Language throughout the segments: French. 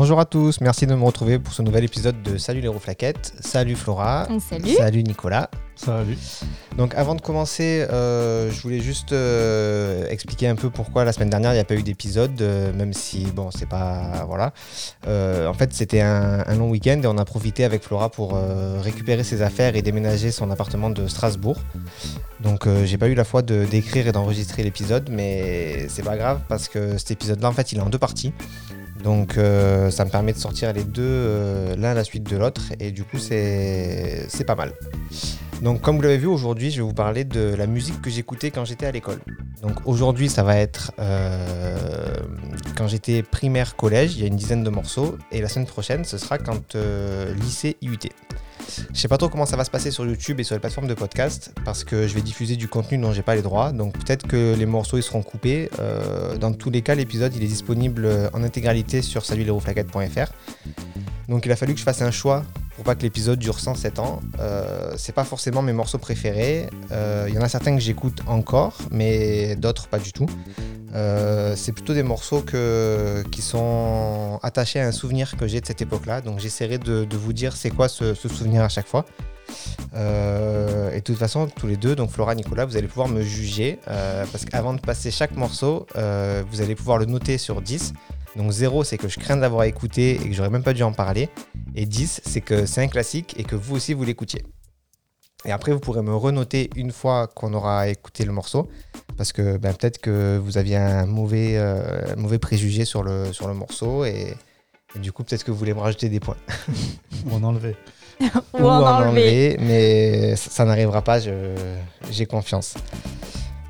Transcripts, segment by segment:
Bonjour à tous, merci de me retrouver pour ce nouvel épisode de Salut les rouflaquettes. Salut Flora. Salut. Salut Nicolas. Salut. Donc avant de commencer, euh, je voulais juste euh, expliquer un peu pourquoi la semaine dernière il n'y a pas eu d'épisode, euh, même si bon c'est pas voilà. Euh, en fait c'était un, un long week-end et on a profité avec Flora pour euh, récupérer ses affaires et déménager son appartement de Strasbourg. Donc euh, j'ai pas eu la foi de d'écrire et d'enregistrer l'épisode, mais c'est pas grave parce que cet épisode-là en fait il est en deux parties. Donc euh, ça me permet de sortir les deux euh, l'un à la suite de l'autre et du coup c'est c'est pas mal. Donc comme vous l'avez vu aujourd'hui, je vais vous parler de la musique que j'écoutais quand j'étais à l'école. Donc aujourd'hui ça va être euh, quand j'étais primaire collège, il y a une dizaine de morceaux et la semaine prochaine ce sera quand euh, lycée IUT. Je sais pas trop comment ça va se passer sur YouTube et sur les plateformes de podcast parce que je vais diffuser du contenu dont j'ai pas les droits. Donc peut-être que les morceaux ils seront coupés. Euh, dans tous les cas, l'épisode il est disponible en intégralité sur salutlesrouflaquettes.fr. Donc il a fallu que je fasse un choix pour pas que l'épisode dure 107 ans. Euh, c'est pas forcément mes morceaux préférés. Euh, Il y en a certains que j'écoute encore, mais d'autres pas du tout. Euh, c'est plutôt des morceaux qui sont attachés à un souvenir que j'ai de cette époque-là. Donc j'essaierai de, vous dire c'est quoi ce souvenir à chaque fois. Euh, et de toute façon, tous les deux, donc Flora, Nicolas, vous allez pouvoir me juger. euh, parce qu'avant de passer chaque morceau, euh, vous allez pouvoir le noter sur 10. Donc 0, c'est que je crains de l'avoir écouté et que j'aurais même pas dû en parler. Et 10, c'est que c'est un classique et que vous aussi vous l'écoutiez. Et après, vous pourrez me renoter une fois qu'on aura écouté le morceau. Parce que ben, peut-être que vous aviez un mauvais, mauvais préjugé sur le, sur le morceau. Et, et du coup, peut-être que vous voulez me rajouter des points. Ou en enlever. Ou en enlever. mais ça, ça n'arrivera pas, j'ai confiance.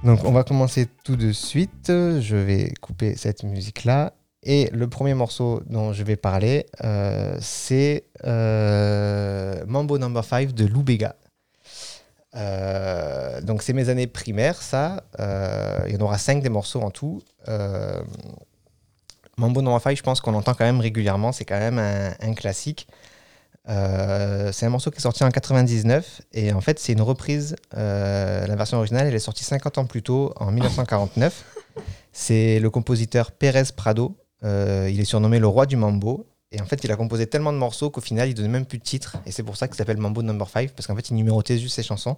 Donc on va commencer tout de suite. Je vais couper cette musique-là. Et le premier morceau dont je vais parler, euh, c'est euh, Mambo Number 5 de Lou Bega. Euh, donc c'est mes années primaires, ça. Il y en aura 5 des morceaux en tout. Mambo Number 5, je pense qu'on l'entend quand même régulièrement. C'est quand même un- un classique. Euh, c'est un morceau qui est sorti en 99 et en fait c'est une reprise. Euh, la version originale elle est sortie 50 ans plus tôt en 1949. c'est le compositeur Pérez Prado. Euh, il est surnommé le roi du mambo et en fait il a composé tellement de morceaux qu'au final il donnait même plus de titre et c'est pour ça qu'il s'appelle Mambo Number 5 parce qu'en fait il numérotait juste ses chansons.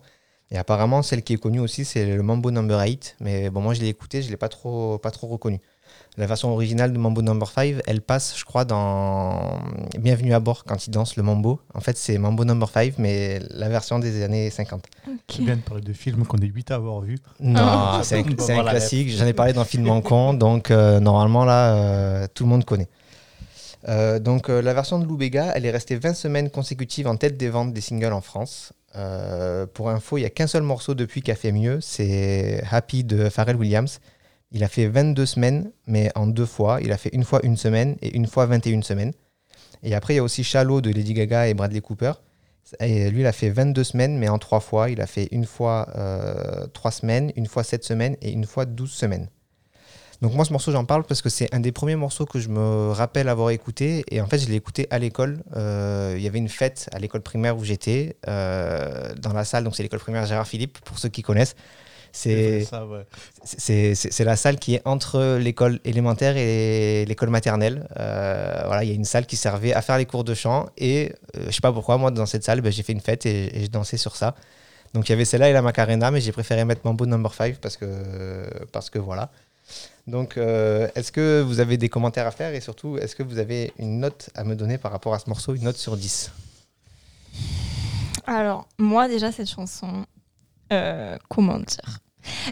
Et apparemment celle qui est connue aussi c'est le Mambo Number 8 mais bon moi je l'ai écouté je l'ai pas trop pas trop reconnu. La version originale de Mambo Number 5, elle passe, je crois, dans Bienvenue à bord quand il danse le mambo. En fait, c'est Mambo Number 5, mais la version des années 50. Tu viens de parler de films qu'on est 8 à avoir vu. Non, Ah. c'est un, classique. J'en ai parlé dans Film en con, donc euh, normalement, là, euh, tout le monde connaît. Euh, donc, euh, la version de Lou Bega, elle est restée 20 semaines consécutives en tête des ventes des singles en France. Euh, pour info, il n'y a qu'un seul morceau depuis qui a fait mieux, c'est Happy de Pharrell Williams. Il a fait 22 semaines, mais en deux fois. Il a fait une fois une semaine et une fois 21 semaines. Et après, il y a aussi Shallow de Lady Gaga et Bradley Cooper. Lui, il a fait 22 semaines, mais en trois fois. Il a fait une fois euh, 3 semaines, une fois 7 semaines et une fois 12 semaines. Donc moi, ce morceau, j'en parle parce que c'est un des premiers morceaux que je me rappelle avoir écouté. Et en fait, je l'ai écouté à l'école. Euh, il y avait une fête à l'école primaire où j'étais, euh, dans la salle. Donc c'est l'école primaire Gérard Philippe, pour ceux qui connaissent. C'est ouais. la salle qui est entre l'école élémentaire et l'école maternelle. Euh, voilà, il y a une salle qui servait à faire les cours de chant et euh, je sais pas pourquoi, moi dans cette salle, ben, j'ai fait une fête et, et je dansais sur ça. Donc il y avait celle-là et la Macarena, mais j'ai préféré mettre Mambo Number 5 parce que, parce que voilà. Donc euh, est-ce que vous avez des commentaires à faire et surtout est-ce que vous avez une note à me donner par rapport à ce morceau, une note sur 10 Alors, moi, déjà, cette chanson, euh, comment dire?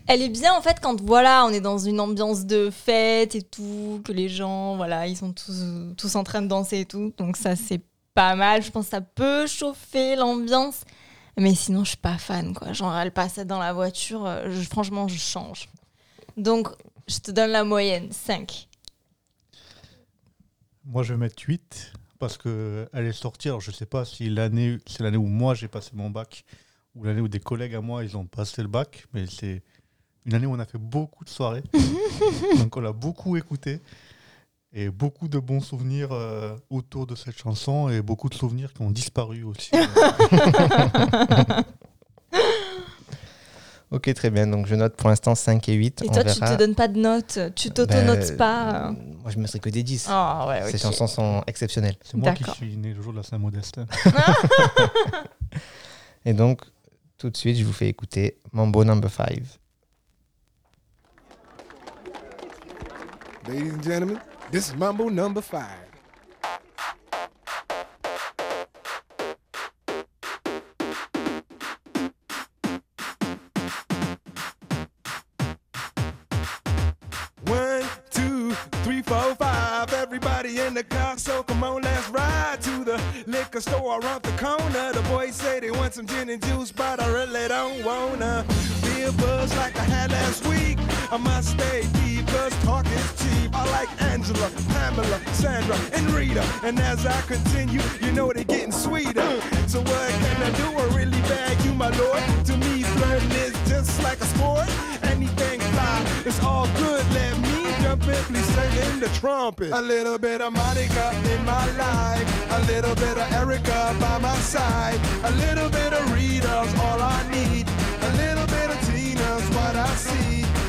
Elle est bien, en fait, quand, voilà, on est dans une ambiance de fête et tout, que les gens, voilà, ils sont tous, tous en train de danser et tout. Donc ça, c'est pas mal. Je pense que ça peut chauffer l'ambiance. Mais sinon, je suis pas fan, quoi. Genre, elle passe dans la voiture, euh, franchement, je change. Donc, je te donne la moyenne, 5. Moi, je vais mettre 8 parce qu'elle est sortie. Alors, je sais pas si l'année, c'est l'année où moi j'ai passé mon bac ou l'année où des collègues à moi ils ont passé le bac, mais c'est une année où on a fait beaucoup de soirées. Donc, on l'a beaucoup écouté et beaucoup de bons souvenirs euh, autour de cette chanson et beaucoup de souvenirs qui ont disparu aussi. Ok, très bien. Donc je note pour l'instant 5 et 8. Et On toi, tu verra. te donnes pas de notes, tu t'auto-notes Ben, pas. euh, Moi, je me serais que des 10. Ah ouais. Ces chansons sont exceptionnelles. C'est moi qui suis né le jour de la Saint-Modestin. Et donc, tout de suite, je vous fais écouter Mambo Number 5. Ladies and gentlemen, this is Mambo number five. One, two, three, four, five. Everybody in the car, so come on, let's ride to the liquor store around the corner. The boys say they want some gin and juice, but I really don't wanna be a buzz like I had last week. I must stay deep, cause talk. I like Angela, Pamela, Sandra, and Rita. And as I continue, you know they're getting sweeter. So what can I do? I really bag you, my lord. To me, flirting is just like a sport. Anything fly, it's all good. Let me sing in the trumpet. A little bit of Monica in my life. A little bit of Erica by my side. A little bit of Rita's all I need. A little bit of Tina's what I see.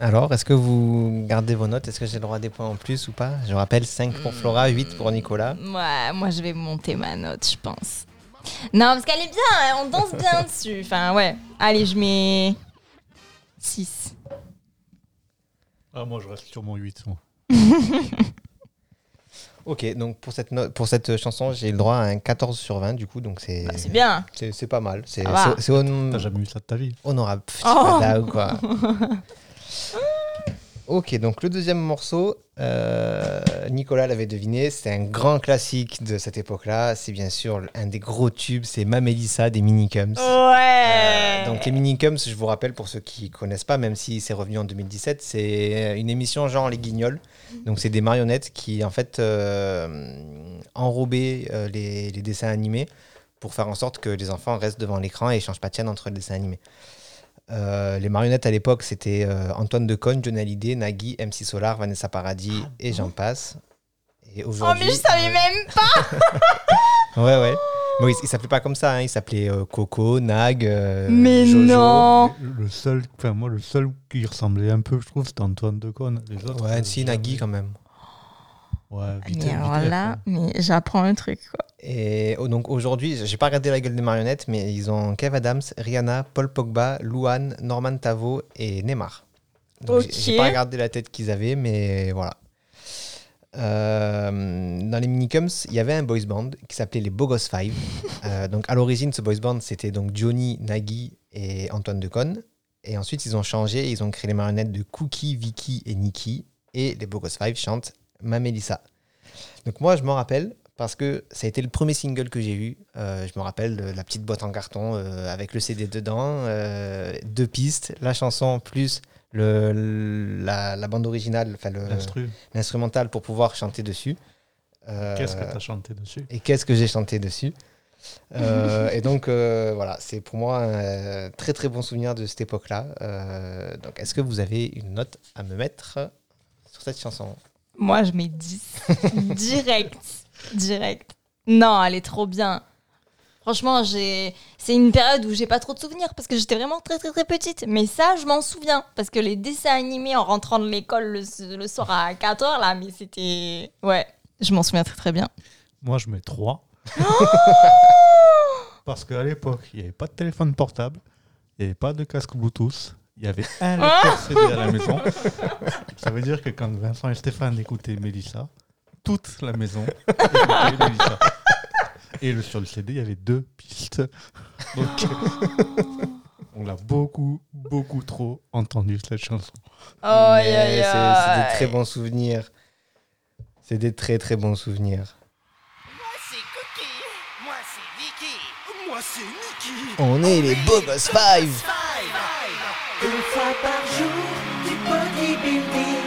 Alors, est-ce que vous gardez vos notes? Est-ce que j'ai le droit à des points en plus ou pas? Je rappelle 5 pour Flora, 8 pour Nicolas. Ouais, moi je vais monter ma note, je pense. Non, parce qu'elle est bien, hein, on danse bien dessus. Enfin, ouais. Allez, je mets 6. Ah, moi, je reste sur mon 8. Ok, donc pour cette, no- pour cette chanson, j'ai le droit à un 14 sur 20 du coup, donc c'est Bah, c'est bien. c'est pas mal. C'est Ça va. c'est- hon- T'as jamais eu ça de ta vie honorable. Oh. c'est pas là ou quoi. ok, donc le deuxième morceau, euh, Nicolas l'avait deviné, c'est un grand classique de cette époque-là. C'est bien sûr un des gros tubes, c'est Mamélissa des Minicums. Ouais. Euh, donc les Minicums, je vous rappelle pour ceux qui connaissent pas, même si c'est revenu en 2017, c'est une émission genre Les Guignols. Donc c'est des marionnettes qui en fait euh, enrobaient euh, les, les dessins animés pour faire en sorte que les enfants restent devant l'écran et changent pas de chaîne entre les dessins animés. Euh, les marionnettes à l'époque, c'était euh, Antoine Decaune, Johnny Hallyday, Nagui, MC Solar, Vanessa Paradis et j'en passe. Et Oh, mais je savais même pas. Ouais, ouais. Bon, il, il s'appelait pas comme ça, hein, il s'appelait euh, Coco, Nag, euh, mais Jojo. non. Le seul, enfin, moi, le seul qui ressemblait un peu, je trouve, c'était Antoine Decaune. Les autres. Ouais, euh, si. Nagui quand même. Ouais, vite, Mais alors vite, là, mais j'apprends un truc. Quoi. Et oh, donc aujourd'hui, j'ai pas regardé la gueule des marionnettes, mais ils ont Kev Adams, Rihanna, Paul Pogba, Luan, Norman Tavo et Neymar. Donc, j'ai- J'ai Ok. pas regardé la tête qu'ils avaient, mais voilà. Euh, dans les minicums, il y avait un boys band qui s'appelait les Bogos Five. Euh, donc à l'origine, ce boys band, c'était donc Johnny, Nagui et Antoine Decaune. Et ensuite, ils ont changé, ils ont créé les marionnettes de Cookie, Vicky et Nikki. Et les Bogos Five chantent Mamélissa. Donc moi, je m'en rappelle parce que ça a été le premier single que j'ai eu. Euh, je me rappelle de la petite boîte en carton avec le CD dedans, deux pistes, la chanson plus le, la, la bande originale, enfin l'instrumental pour pouvoir chanter dessus. Euh, Qu'est-ce que tu as chanté dessus? et qu'est-ce que j'ai chanté dessus Euh, et donc euh, voilà, c'est pour moi un très très bon souvenir de cette époque-là. Euh, donc est-ce que vous avez une note à me mettre sur cette chanson? Moi, je mets 10. direct. Direct. Non, elle est trop bien. Franchement, j'ai... c'est une période où j'ai pas trop de souvenirs parce que j'étais vraiment très très très petite. Mais ça, je m'en souviens parce que les dessins animés en rentrant de l'école le, le soir à 4h, là, mais c'était. Ouais, je m'en souviens très très bien. Moi, je mets 3. Parce qu'à l'époque, il n'y avait pas de téléphone portable, il n'y avait pas de casque Bluetooth, il y avait un lecteur CD à la maison. Ça veut dire que quand Vincent et Stéphane écoutaient Mélissa, toute la maison écoutait Mélissa. Et le, sur le CD, il y avait deux pistes. Donc, on l'a beaucoup, beaucoup trop entendu cette chanson. Oh, Mais c'est c'est des très bons souvenirs. C'est des très très bons souvenirs. Moi c'est Cookie, moi c'est Vicky, Moi c'est Nicky. On est les Bogos Five Five, Deux fois par jour du bodybuilding,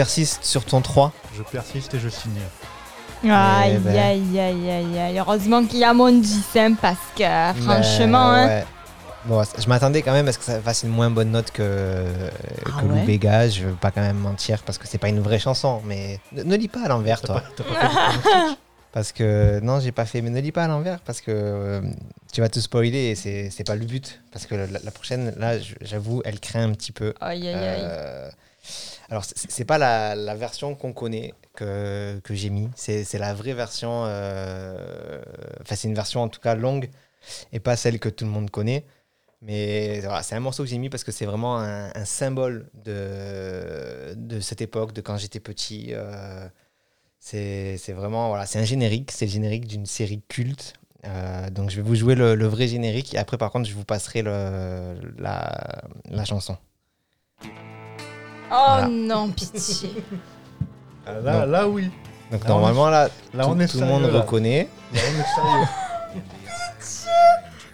persistes sur ton 3 Je persiste et je signe. Aïe, ben. aïe, aïe, aïe, aïe. Heureusement qu'il y a mon 10 hein, parce que franchement, Ben, hein. ouais. Bon, je m'attendais quand même à ce que ça fasse une moins bonne note que, Ah que Lou ouais Béga. Je veux pas quand même mentir parce que c'est pas une vraie chanson. Mais ne, ne lis pas à l'envers, toi. pas, pas Parce que non, j'ai pas fait. Mais ne lis pas à l'envers parce que euh, tu vas te spoiler et c'est pas le but. Parce que la, la prochaine, là, j'avoue, elle craint un petit peu. Aïe, aïe, aïe. Alors, c'est pas la, version qu'on connaît que, que j'ai mis. C'est la vraie version. euh, Enfin, c'est une version en tout cas longue et pas celle que tout le monde connaît. Mais c'est un morceau que j'ai mis parce que c'est vraiment un, symbole de, de cette époque, de quand j'étais petit. euh, c'est vraiment voilà, c'est un générique, c'est le générique d'une série culte. Euh, donc je vais vous jouer le, vrai générique et après par contre je vous passerai la, la chanson. Oh Voilà. non, pitié. Ah, Là, là, oui. Donc Là, normalement là, Là, tout, on est tout le monde là. reconnaît. Là, on est sérieux.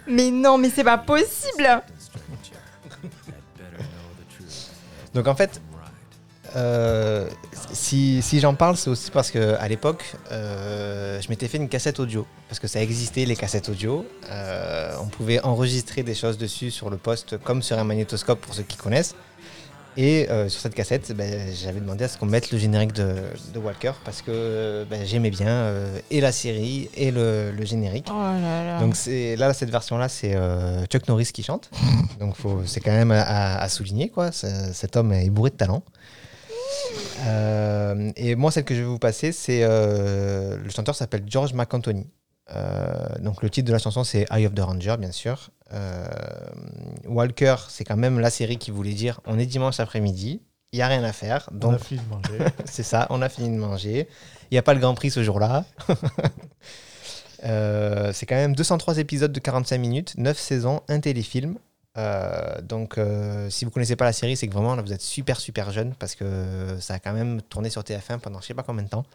mais non, mais c'est pas possible. Donc en fait, euh, si, si j'en parle, c'est aussi parce que à l'époque, euh, je m'étais fait une cassette audio. Parce que ça existait, les cassettes audio. Euh, on pouvait enregistrer des choses dessus sur le poste, comme sur un magnétoscope pour ceux qui connaissent. Et euh, sur cette cassette, ben, j'avais demandé à ce qu'on mette le générique de, de Walker parce que ben, j'aimais bien euh, et la série et le, le générique. Oh là là. Donc c'est là cette version là c'est euh, Chuck Norris qui chante. Donc c'est quand même à, à- souligner quoi. Cet homme est bourré de talent. Et moi celle que je vais vous passer c'est le chanteur s'appelle George McAnthony. Euh, donc le titre de la chanson c'est Eye of the Ranger bien sûr. Euh, Walker c'est quand même la série qui voulait dire on est dimanche après-midi, il y a rien à faire On donc a fini de manger. c'est ça, on a fini de manger. Il n'y a pas le Grand Prix ce jour-là. Euh, c'est quand même 203 épisodes de 45 minutes, 9 saisons, un téléfilm. Euh, donc, euh, si vous connaissez pas la série, c'est que vraiment là, vous êtes super super jeune parce que ça a quand même tourné sur TF1 pendant je sais pas combien de temps.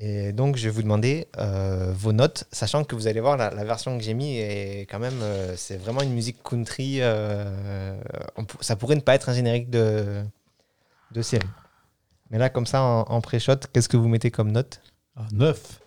Et donc, je vais vous demander euh, vos notes, sachant que vous allez voir la, la version que j'ai mis est quand même, euh, c'est vraiment une musique country. euh, on ça pourrait ne pas être un générique de, de série. Mais là, comme ça, en, en pré-shot, qu'est-ce que vous mettez comme note? Ah, neuf.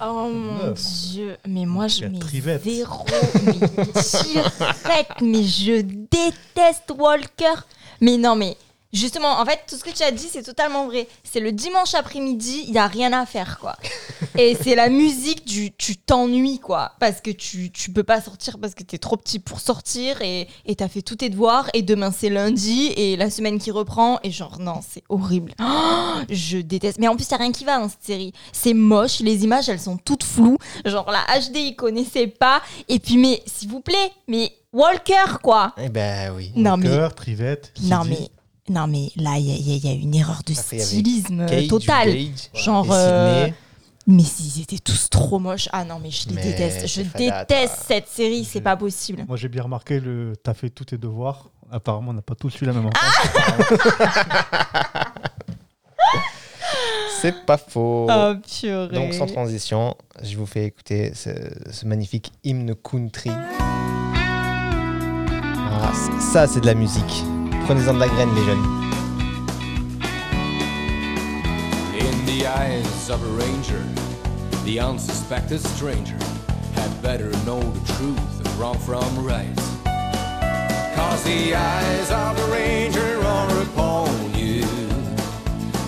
Oh mon Neuf. dieu, mais moi je mets trivette. zéro, mais direct, mais je déteste Walker. Mais non, mais justement, en fait, tout ce que tu as dit, c'est totalement vrai. C'est le dimanche après-midi, il n'y a rien à faire, quoi. Et c'est la musique du tu t'ennuies, quoi. Parce que tu, tu peux pas sortir parce que tu es trop petit pour sortir et et t'as fait tous tes devoirs et demain c'est lundi et la semaine qui reprend et genre, non, c'est horrible. Oh, je déteste. Mais en plus, il n'y a rien qui va dans cette série. C'est moche, les images, elles sont toutes floues. Genre, la HD, ils connaissaient pas. Et puis, mais s'il vous plaît, mais Walker, quoi. Eh ben oui. Non, mais. Cœur, Trivette. Non, mais. Non, mais là, il y, a- y y une erreur de Après, stylisme Cage, totale. Gage, Genre, euh. Mais ils étaient tous trop moches. Ah non, mais je les Mais déteste. Je déteste cette série, c'est pas possible. Moi, j'ai bien remarqué le t'as fait tous tes devoirs. Apparemment, on n'a pas tous eu la même enfance. C'est pas faux. Oh, purée. Donc, sans transition, je vous fais écouter ce, ce magnifique hymne country. Ah, ça, c'est de la musique. Prenez-en de la graine, les jeunes. In the eyes of a ranger, the unsuspected stranger had better know the truth of wrong from right. Cause the eyes of the ranger are upon you.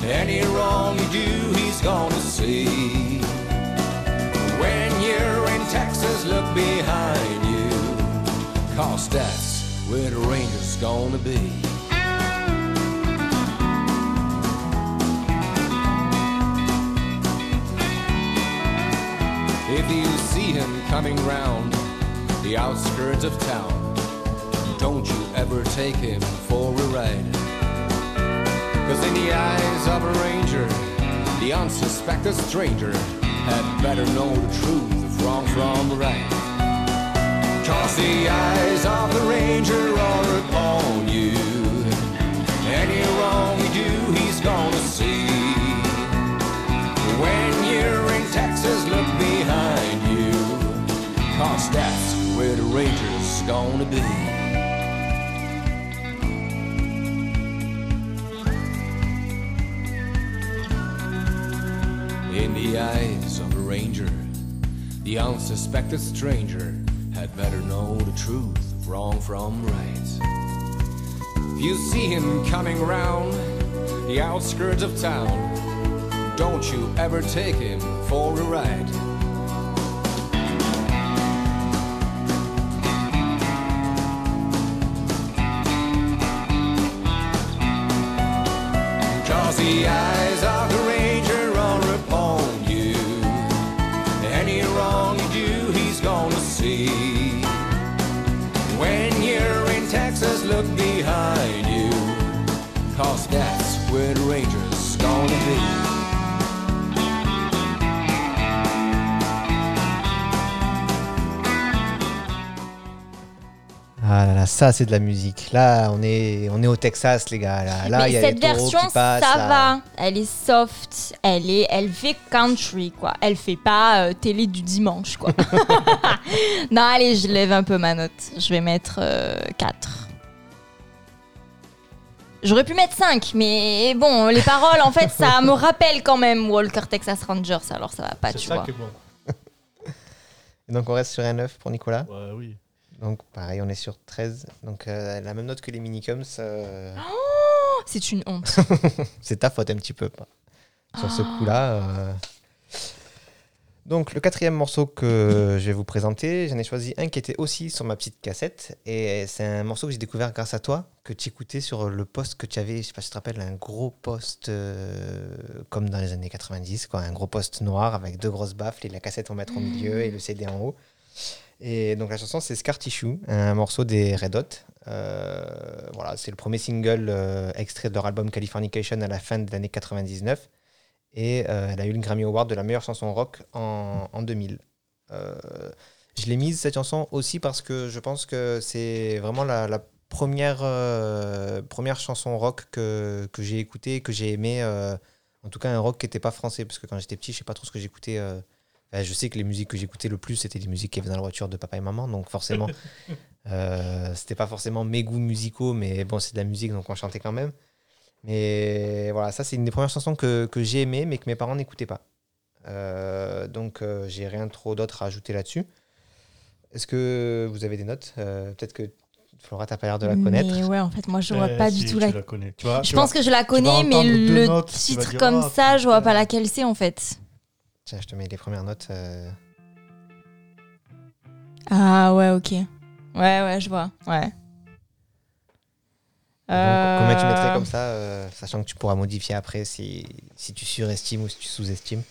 Any wrong you do, he's gonna see. When you're in Texas, look behind you. Cause that's where the ranger's gonna be. If you see him coming round the outskirts of town, don't you ever take him for a ride. Cause in the eyes of a ranger, the unsuspected stranger had better know the truth of wrong from right. Cause the eyes of the ranger are upon you. Any wrong you do, he's gonna see. When you're in Texas, look behind you. Cause that's where the Ranger's gonna be. In the eyes of a ranger, the unsuspected stranger had better know the truth of wrong from right. If you see him coming round the outskirts of town, don't you ever take him for a ride. Cause the eyes ranger's gonna be. Ah là là, ça c'est de la musique. Là, on est, on est au Texas, les gars. Là, là, Mais y a cette les version, qui passent. ça là. va. Elle est soft. Elle est, elle fait country, quoi. Elle fait pas euh, télé du dimanche, quoi. non, allez, je lève un peu ma note. Je vais mettre euh, 4. J'aurais pu mettre 5, mais bon, les paroles, en fait, ça me rappelle quand même Walker Texas Rangers, alors ça va pas, tu ça vois. bon. Et donc, on reste sur un 9 pour Nicolas. Ouais, oui. Donc, pareil, on est sur 13. Donc, euh, la même note que les minicums. euh, Oh, C'est une honte. c'est ta faute un petit peu. pas. Sur ce Ah. coup-là. euh. Donc, le quatrième morceau que je vais vous présenter, j'en ai choisi un qui était aussi sur ma petite cassette. Et c'est un morceau que j'ai découvert grâce à toi, que tu écoutais sur le poste que tu avais, je sais pas si tu te rappelles, un gros poste euh, comme dans les années 90, quoi, un gros poste noir avec deux grosses baffles et la cassette en mettre au milieu et le CD en haut. Et donc la chanson c'est Scar Tissue, un morceau des Red Hot. Euh, voilà, c'est le premier single euh, extrait de leur album Californication à la fin de l'année 99. Et euh, elle a eu le Grammy Award de la meilleure chanson rock en, en 2000. Euh, je l'ai mise cette chanson aussi parce que je pense que c'est vraiment la, la première, euh, première chanson rock que, que j'ai écoutée, que j'ai aimé. euh, en tout cas, un rock qui n'était pas français. Parce que quand j'étais petit, je sais pas trop ce que j'écoutais. je sais que les musiques que j'écoutais le plus, c'était les musiques qui avaient dans la voiture de papa et maman. Donc forcément, euh, c'était pas forcément mes goûts musicaux, mais bon, c'est de la musique, donc on chantait quand même. Mais voilà, ça, c'est une des premières chansons que, que j'ai aimées, mais que mes parents n'écoutaient pas. Euh, donc, euh, j'ai rien trop d'autre à ajouter là-dessus. Est-ce que vous avez des notes? Euh, Peut-être que Flora, t'as pas l'air de la connaître. Mais ouais, en fait, moi, je vois Eh, pas si, du tout tu la. connais. Tu vois, Je tu pense vois. que je la connais, mais le notes, titre dire, comme Ah, ça, je vois pas laquelle c'est en fait. Tiens, je te mets les premières notes. euh. Ah ouais, ok. Ouais, ouais, je vois. Ouais. Donc, Combien tu mettrais Euh, comme ça, euh, sachant que tu pourras modifier après si, si tu surestimes ou si tu sous-estimes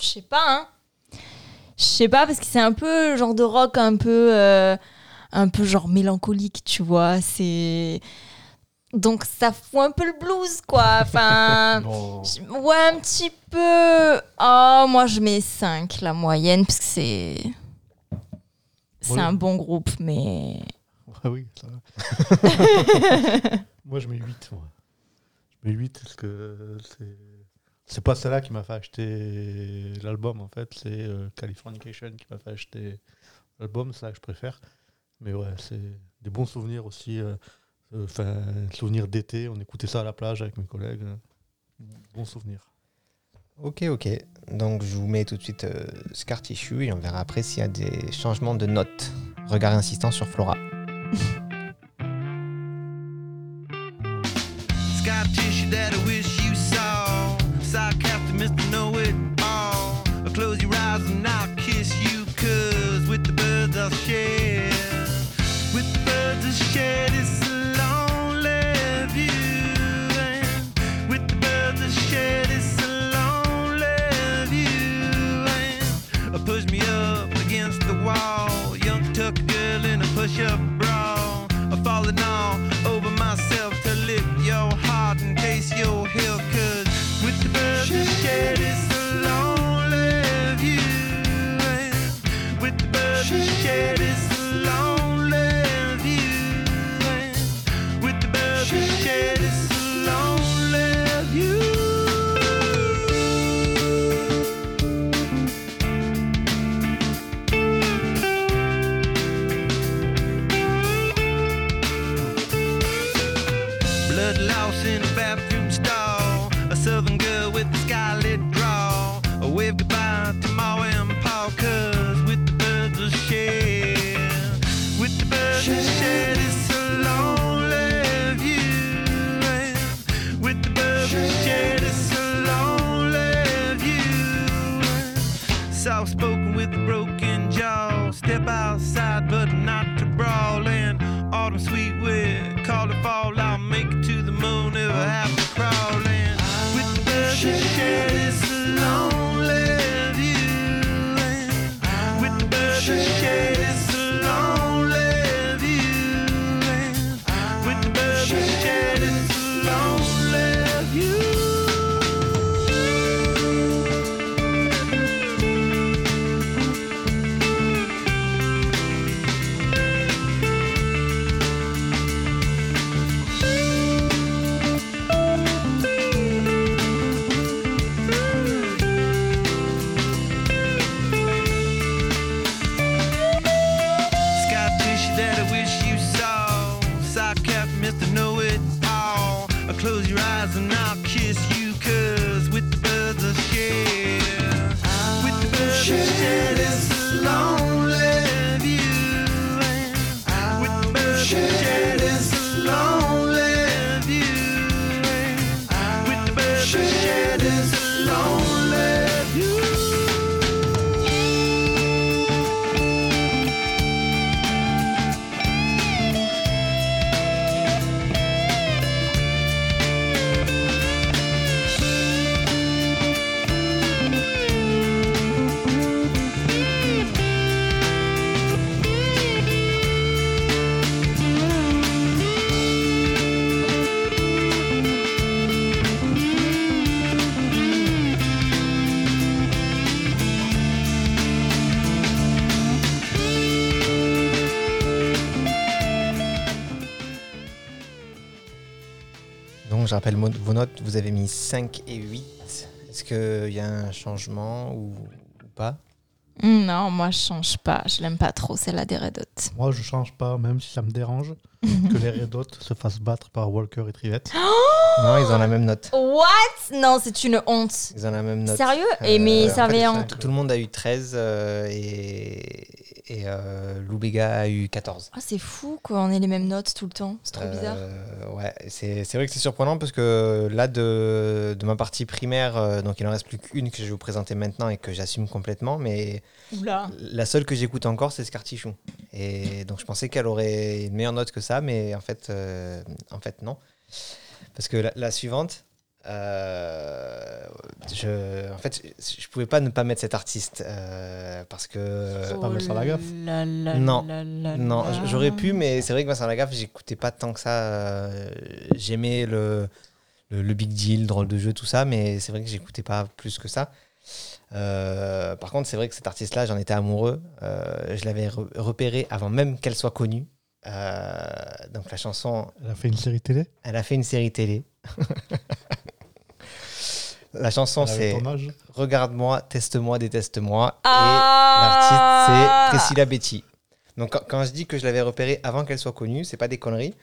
Je sais pas, hein. Je sais pas, parce que c'est un peu genre de rock un peu. euh, un peu genre mélancolique, tu vois. C'est. Donc ça fout un peu le blues, quoi. Enfin. Ouais, un petit peu. Oh, moi je mets 5 la moyenne, parce que c'est. C'est un bon groupe, mais. Ouais, oui, ça va. moi, je mets 8. Moi. Je mets 8 parce que c'est. C'est pas celle-là qui m'a fait acheter l'album, en fait. C'est euh, Californication qui m'a fait acheter l'album. C'est ça que je préfère. Mais ouais, c'est des bons souvenirs aussi. euh, euh, Enfin, souvenirs d'été. On écoutait ça à la plage avec mes collègues. Bons souvenirs. Ok, ok. Donc je vous mets tout de suite euh, Scar Tissue et on verra après s'il y a des changements de notes. Regard insistant sur Flora. Scar tissue that I wish you saw. Sarcastic Mr. Know It All. I'll close your eyes and I'll kiss you, cause with the birds I'll share. With the birds I'll share this lonely view. And with the birds I'll share this lonely view. And push me up against the wall. Young tuck girl in a push up all. Je rappelle vos notes, vous avez mis 5 et 8. Est-ce qu'il y a un changement ou, ou pas? Non, moi je change pas. Je l'aime pas trop, celle-là des Red Hot. Moi, je change pas, même si ça me dérange que les Red Hot se fassent battre par Walker et Trivette. Non, ils ont la même note. What? Non, c'est une honte. Ils ont la même note. Sérieux? Et mais Euh, ça avait un... tout, le monde a eu 13 euh, et, et euh, Lou Béga a eu 14. Ah, c'est fou qu'on ait les mêmes notes tout le temps. C'est trop bizarre. Euh, ouais, c'est c'est vrai que c'est surprenant parce que là, de, de ma partie primaire, euh, donc il en reste plus qu'une que je vais vous présenter maintenant et que j'assume complètement, mais Oula. la seule que j'écoute encore, c'est Scartichou. Et donc je pensais qu'elle aurait une meilleure note que ça, mais en fait, euh, en fait non. Parce que la, la suivante, euh, je, en fait, je, je pouvais pas ne pas mettre cet artiste euh, parce que C'est pas Vincent Lagaffe Oh là Non. j'aurais pu, mais c'est vrai que Vincent Lagaffe, j'écoutais pas tant que ça. J'aimais le, le, le Big Deal, drôle de jeu, tout ça, mais c'est vrai que j'écoutais pas plus que ça. Euh, par contre, c'est vrai que cet artiste-là, j'en étais amoureux. Je l'avais re- repéré avant même qu'elle soit connue. Euh, donc la chanson, Elle a fait une série télé? elle a fait une série télé. la chanson, c'est. Regarde-moi, teste-moi, déteste-moi. Et Ah l'artiste, c'est Priscilla Betty. Donc, quand, quand je dis que je l'avais repérée avant qu'elle soit connue, c'est pas des conneries.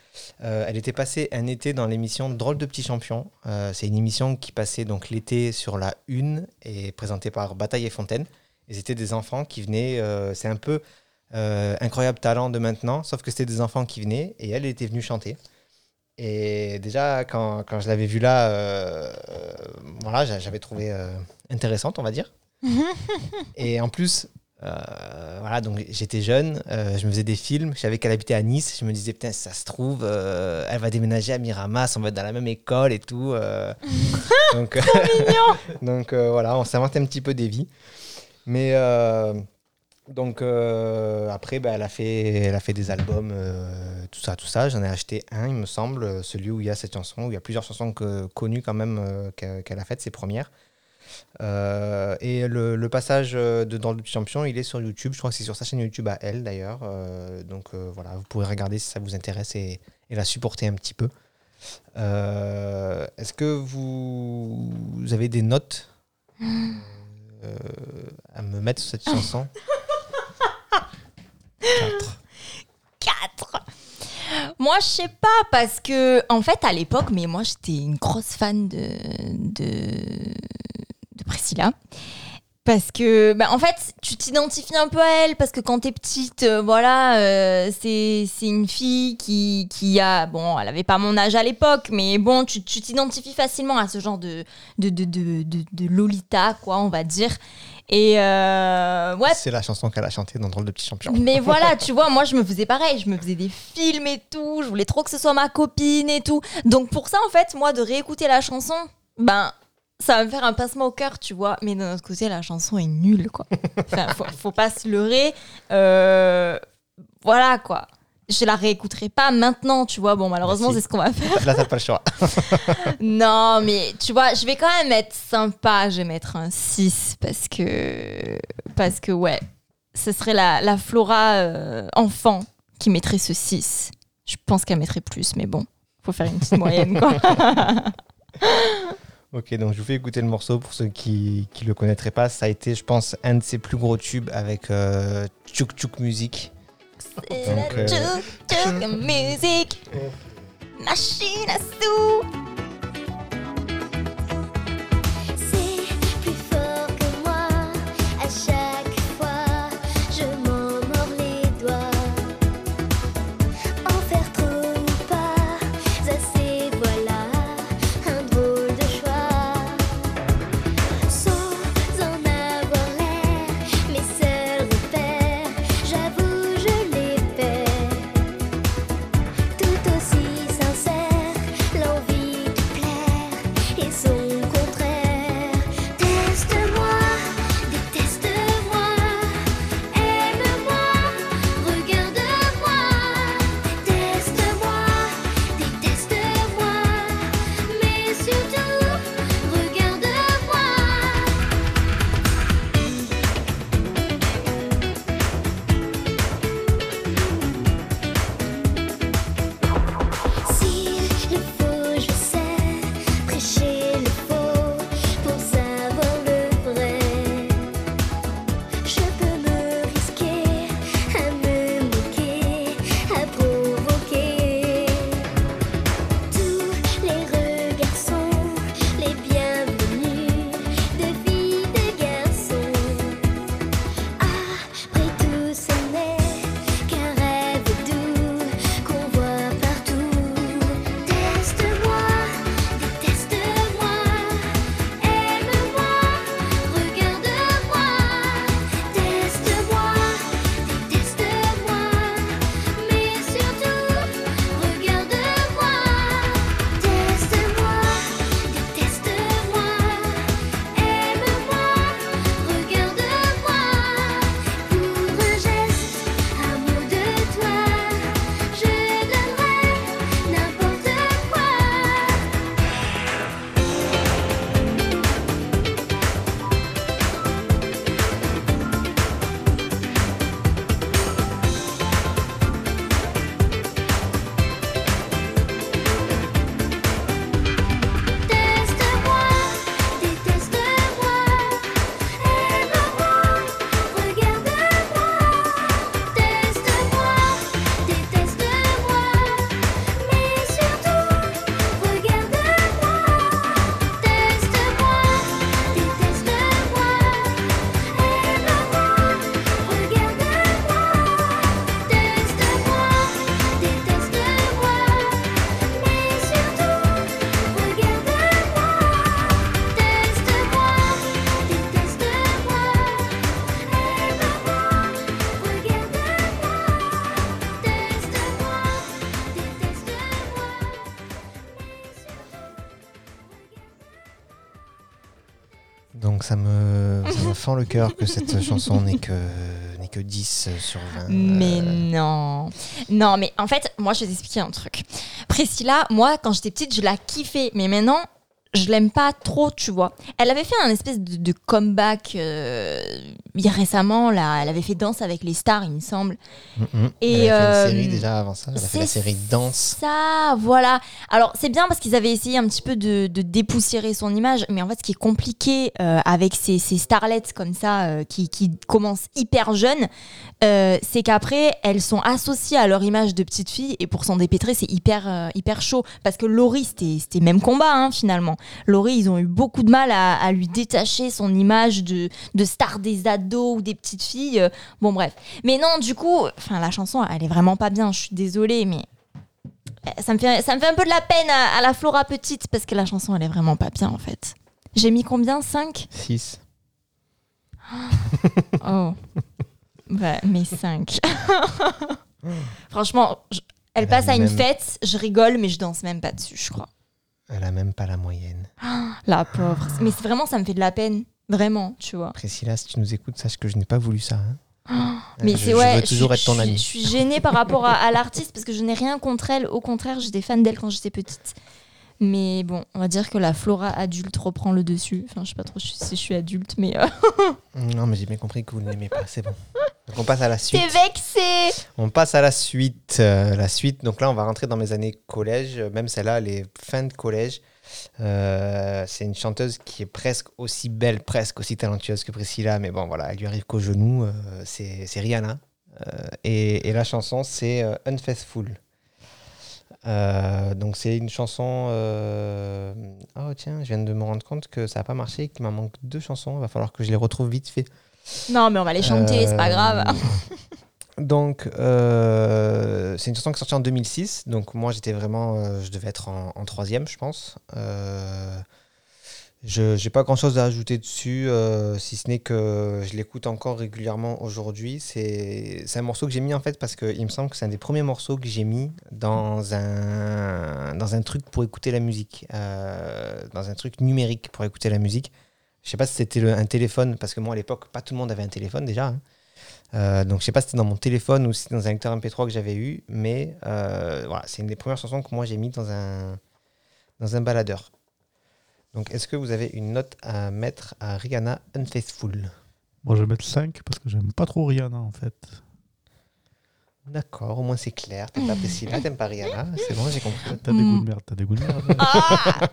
Euh, elle était passée un été dans l'émission Drôle de petits champions. Euh, c'est une émission qui passait donc l'été sur la Une et présentée par Bataille et Fontaine. Et c'était des enfants qui venaient. euh, c'est un peu euh, incroyable talent de maintenant, sauf que c'était des enfants qui venaient et elle était venue chanter. Et déjà, quand, quand je l'avais vue là, euh, euh, voilà, j'a- j'avais trouvé intéressante, on va dire. et en plus, euh, voilà, donc j'étais jeune, euh, je me faisais des films, je savais qu'elle habitait à Nice, je me disais, putain, si ça se trouve, euh, elle va déménager à Miramas, on va être dans la même école et tout. donc, donc voilà, on s'inventait un petit peu des vies. Mais donc euh, après, bah, elle, a fait, elle a fait des albums, euh, tout ça, tout ça. J'en ai acheté un, il me semble, celui où il y a cette chanson, où il y a plusieurs chansons que- connues quand même euh, qu'elle a faites, ses premières. Et le, le passage de Dans le champion, il est sur YouTube. Je crois que c'est sur sa chaîne YouTube à elle d'ailleurs. Donc voilà, vous pourrez regarder si ça vous intéresse et, et la supporter un petit peu. Est-ce que vous, vous avez des notes à me mettre sur cette chanson? 4. 4 Moi, je sais pas, parce que, en fait, à l'époque, mais moi, j'étais une grosse fan de, de, Priscilla. Parce que, bah, en fait, tu t'identifies un peu à elle, parce que quand t'es petite, euh, voilà, euh, c'est une fille qui, qui a, bon, elle avait pas mon âge à l'époque, mais bon, tu t'identifies facilement à ce genre de, de, de, de Lolita, quoi, on va dire. Et euh, ouais, C'est la chanson qu'elle a chantée dans Drôle de petit champion. mais voilà, tu vois, moi je me faisais pareil, je me faisais des films et tout, je voulais trop que ce soit ma copine et tout. Donc pour ça, en fait, moi de réécouter la chanson, ben ça va me faire un passement au cœur, tu vois. Mais d'un autre côté, la chanson est nulle, quoi. Enfin, faut, faut pas se leurrer. Euh, voilà, quoi. Je la réécouterai pas maintenant, tu vois. Bon, malheureusement, c'est ce qu'on va faire. Là, t'as pas le choix. Non, mais tu vois, je vais quand même être sympa. Je vais mettre un 6 parce que, parce que ouais, ce serait la, la Flora euh, enfant qui mettrait ce 6. Je pense qu'elle mettrait plus, mais bon, faut faire une petite moyenne, quoi. Ok, donc je vous fais écouter le morceau pour ceux qui ne le connaîtraient pas. Ça a été, je pense, un de ses plus gros tubes avec euh, Tchouk Tchouk Music. C'est Donc, la euh, tchouk tchouk cœur que cette chanson n'est que, n'est que 10 sur 20. Mais Euh, non. Non, mais en fait, moi, je vais t'expliquer un truc. Priscilla, moi, quand j'étais petite, je la kiffais. Mais maintenant, je l'aime pas trop, tu vois. Elle avait fait un espèce de, de comeback euh, récemment. Là, elle avait fait Danse avec les stars, il me semble. mm. Et, elle a fait euh, une série déjà avant ça. Elle a fait la série Danse. Ça, voilà. Alors, c'est bien parce qu'ils avaient essayé un petit peu de, de dépoussiérer son image, mais en fait, ce qui est compliqué euh, avec ces, ces starlets comme ça, euh, qui, qui commencent hyper jeunes, euh, c'est qu'après, elles sont associées à leur image de petite fille, et pour s'en dépêtrer, c'est hyper, euh, hyper chaud. Parce que Laurie, c'était c'était même combat, hein, finalement. Laurie, ils ont eu beaucoup de mal à, à lui détacher son image de, de star des ados ou des petites filles. Bon, bref. Mais non, du coup, enfin, la chanson, elle est vraiment pas bien, je suis désolée, mais ça me fait, ça me fait un peu de la peine à, à la Flora petite parce que la chanson elle est vraiment pas bien en fait. J'ai mis combien? 5 6. Oh. Ouais, mais 5. Franchement, je- elle passe à une fête, je rigole, mais je danse même pas dessus, je crois. Elle a même pas la moyenne. La pauvre. Mais vraiment, ça me fait de la peine. Vraiment, tu vois. Priscilla, si tu nous écoutes, sache que je n'ai pas voulu ça. hein. Mais Je- c'est je ouais. veux toujours je, être ton je- ami. Je suis gênée par rapport à, à l'artiste parce que je n'ai rien contre elle. Au contraire, j'étais fan d'elle quand j'étais petite. Mais bon, on va dire que la Flora adulte reprend le dessus. Enfin, je sais pas trop si je suis adulte, mais euh, Non, mais j'ai bien compris que vous ne l'aimez pas, c'est bon. Donc on passe à la suite. t'es vexée. On passe à la suite. euh, la suite, donc là, on va rentrer dans mes années collège. Même celle-là, elle est fin de collège. Euh, c'est une chanteuse qui est presque aussi belle, presque aussi talentueuse que Priscilla, mais bon, voilà, elle lui arrive qu'au genou. euh, c'est Rihanna. Et, et la chanson, c'est Unfaithful. Donc c'est une chanson. Oh tiens, je viens de me rendre compte que ça n'a pas marché, qu'il m'en manque deux chansons. Il va falloir que je les retrouve vite fait. Non, mais on va les chanter, c'est pas Euh, grave. Donc, euh, c'est une chanson qui est sortie en 2006. Donc, moi, j'étais vraiment. euh, je devais être en, en troisième, je pense. Euh, je n'ai pas grand chose à ajouter dessus, euh, si ce n'est que je l'écoute encore régulièrement aujourd'hui. C'est un morceau que j'ai mis en fait parce qu'il me semble que c'est un des premiers morceaux que j'ai mis dans un, dans un truc pour écouter la musique, euh, dans un truc numérique pour écouter la musique. Je sais pas si c'était le- un téléphone, parce que moi à l'époque, pas tout le monde avait un téléphone déjà. hein. Euh, donc je sais pas si c'était dans mon téléphone ou si c'était dans un lecteur MP3 que j'avais eu, mais euh, voilà, c'est une des premières chansons que moi j'ai mis dans un, dans un baladeur. Donc est-ce que vous avez une note à mettre à Rihanna Unfaithful Moi, je vais mettre 5 parce que j'aime pas trop Rihanna en fait. D'accord, au moins c'est clair. T'aimes pas Priscilla, t'aimes pas Rihanna, c'est bon, j'ai compris. T'as des goûts de merde, t'as des goûts de merde. Ah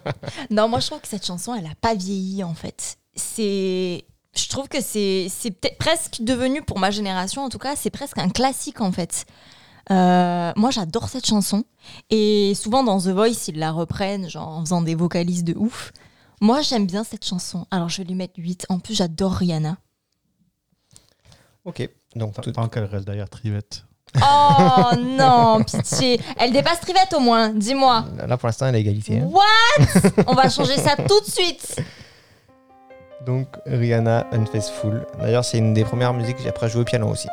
non, moi je trouve que cette chanson, elle a pas vieilli en fait. C'est, je trouve que c'est, c'est peut-être presque devenu pour ma génération en tout cas, c'est presque un classique en fait. Euh, moi j'adore cette chanson et souvent dans The Voice ils la reprennent genre en faisant des vocalises de ouf. Moi j'aime bien cette chanson, alors je vais lui mettre 8. En plus j'adore Rihanna. Ok, donc tout- Tant qu'elle reste derrière Trivette. Oh non, pitié. Elle dépasse Trivette au moins, dis-moi. là pour l'instant elle a égalité. hein. What? On va changer ça tout de suite. Donc Rihanna Unfaithful. D'ailleurs c'est une des premières musiques que j'ai appris à jouer au piano aussi.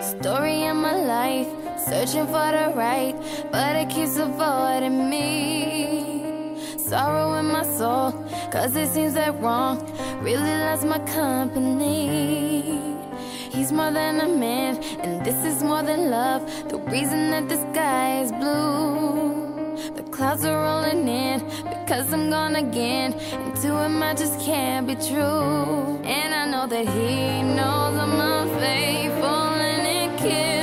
Story of my life, searching for the right, but it keeps avoiding me. Sorrow in my soul, cause it seems that wrong really loves my company. More than a man, and this is more than love. The reason that the sky is blue. The clouds are rolling in because I'm gone again. And to him, I just can't be true. And I know that he knows I'm unfaithful, and it kills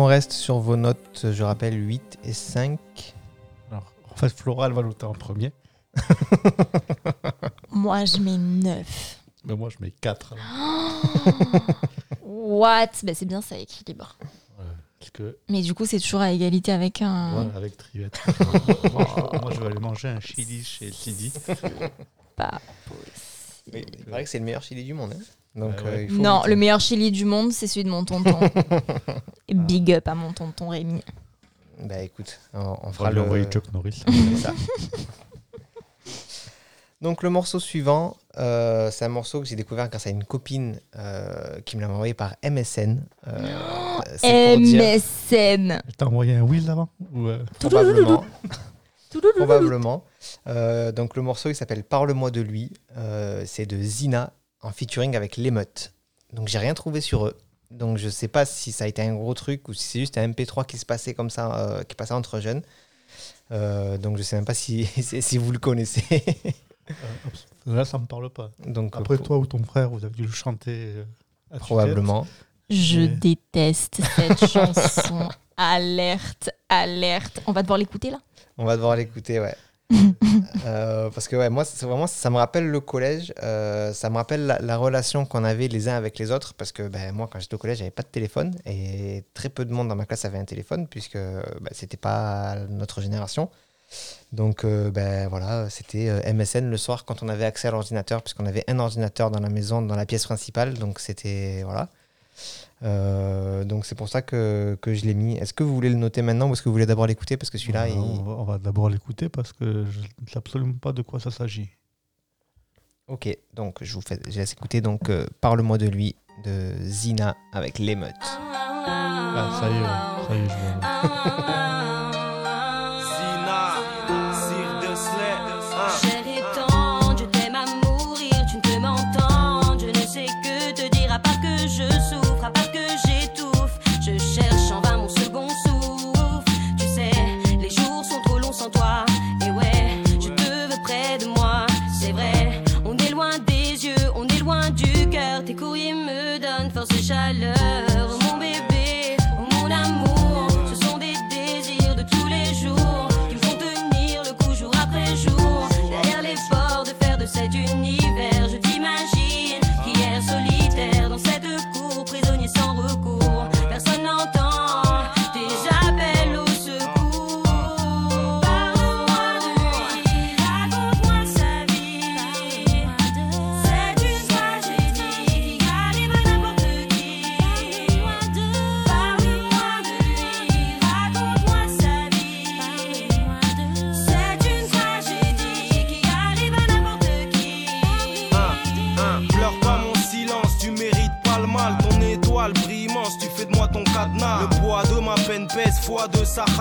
qu'on reste sur vos notes, je rappelle, 8 et 5 Alors, en fait, Flora, elle va noter en premier. Moi, je mets 9. Mais moi, je mets 4. What? Ben, C'est bien, ça équilibre. Parce que, Mais du coup, c'est toujours à égalité avec un. avec Trivette. moi, je vais aller manger un chili chez Sidi. Pas Il paraît que c'est le meilleur chili du monde. hein. Donc, Ah ouais. euh, il faut Non, goûter. le meilleur chili du monde, c'est celui de mon tonton. Big up à mon tonton Rémi. Bah écoute, on, on On fera le. envoyer Chuck Norris. Ça. Donc le morceau suivant, euh, c'est un morceau que j'ai découvert grâce à une copine euh, qui me l'a envoyé par MSN. Euh, c'est pour dire MSN. T'as envoyé un Will avant Ou, euh, probablement. probablement. Euh, donc le morceau il s'appelle Parle-moi de lui. Euh, c'est de Zina en featuring avec l'émeute. Donc j'ai rien trouvé sur eux. Donc je sais pas si ça a été un gros truc ou si c'est juste un MP3 qui se passait comme ça, euh, qui passait entre jeunes. Euh, donc je sais même pas si, si vous le connaissez. euh, Là, ça me parle pas. donc Après, toi ou ton frère, vous avez dû le chanter euh, à probablement. Je Mais- déteste cette chanson. Alerte, alerte. On va devoir l'écouter là? On va devoir l'écouter, ouais. Euh, parce que ouais, moi, vraiment, ça me rappelle le collège. euh, ça me rappelle la, la relation qu'on avait les uns avec les autres. Parce que ben, moi, quand j'étais au collège, j'avais pas de téléphone et très peu de monde dans ma classe avait un téléphone puisque ben, c'était pas notre génération. Donc euh, ben voilà, c'était MSN le soir quand on avait accès à l'ordinateur puisqu'on avait un ordinateur dans la maison, dans la pièce principale. Donc c'était voilà. Euh, donc c'est pour ça que, que je l'ai mis. Est-ce que vous voulez le noter maintenant ou est-ce que vous voulez d'abord l'écouter? Parce que celui-là, Euh, il... on va, on va d'abord l'écouter parce que je ne sais absolument pas de quoi ça s'agit. Ok, donc je vous fais, je laisse écouter donc euh, Parle-moi de lui de Zina avec l'émeute. Ah, ça y est, ça y est, je vois.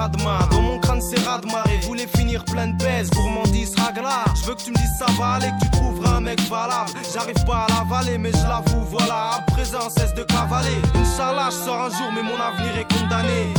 Dans mon crâne, c'est marée. Voulais finir plein de baisse, gourmandise, ragla. Je veux que tu me dises ça va aller, que tu trouveras un mec valable. J'arrive pas à l'avaler, mais je l'avoue, voilà. À présent, cesse de cavaler. Inch'Allah, je sors un jour, mais mon avenir est condamné.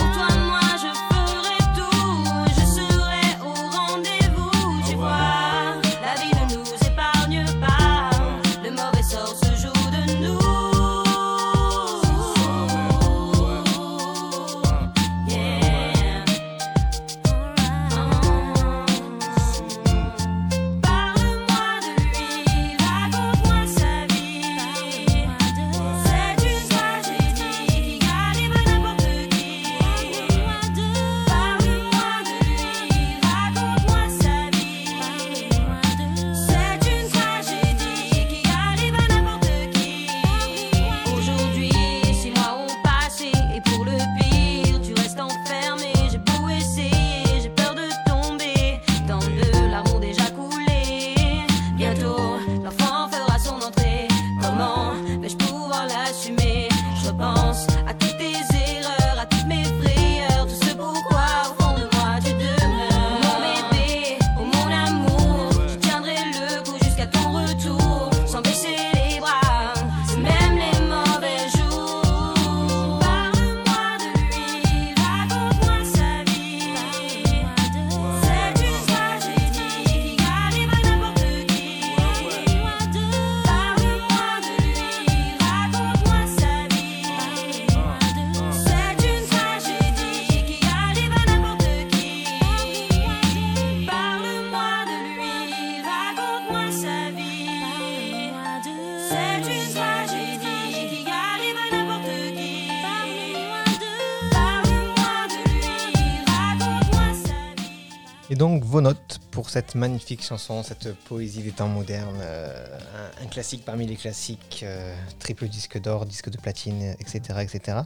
Pour cette magnifique chanson, cette poésie des temps modernes, euh, un, un classique parmi les classiques, euh, triple disque d'or, disque de platine, etc. etc.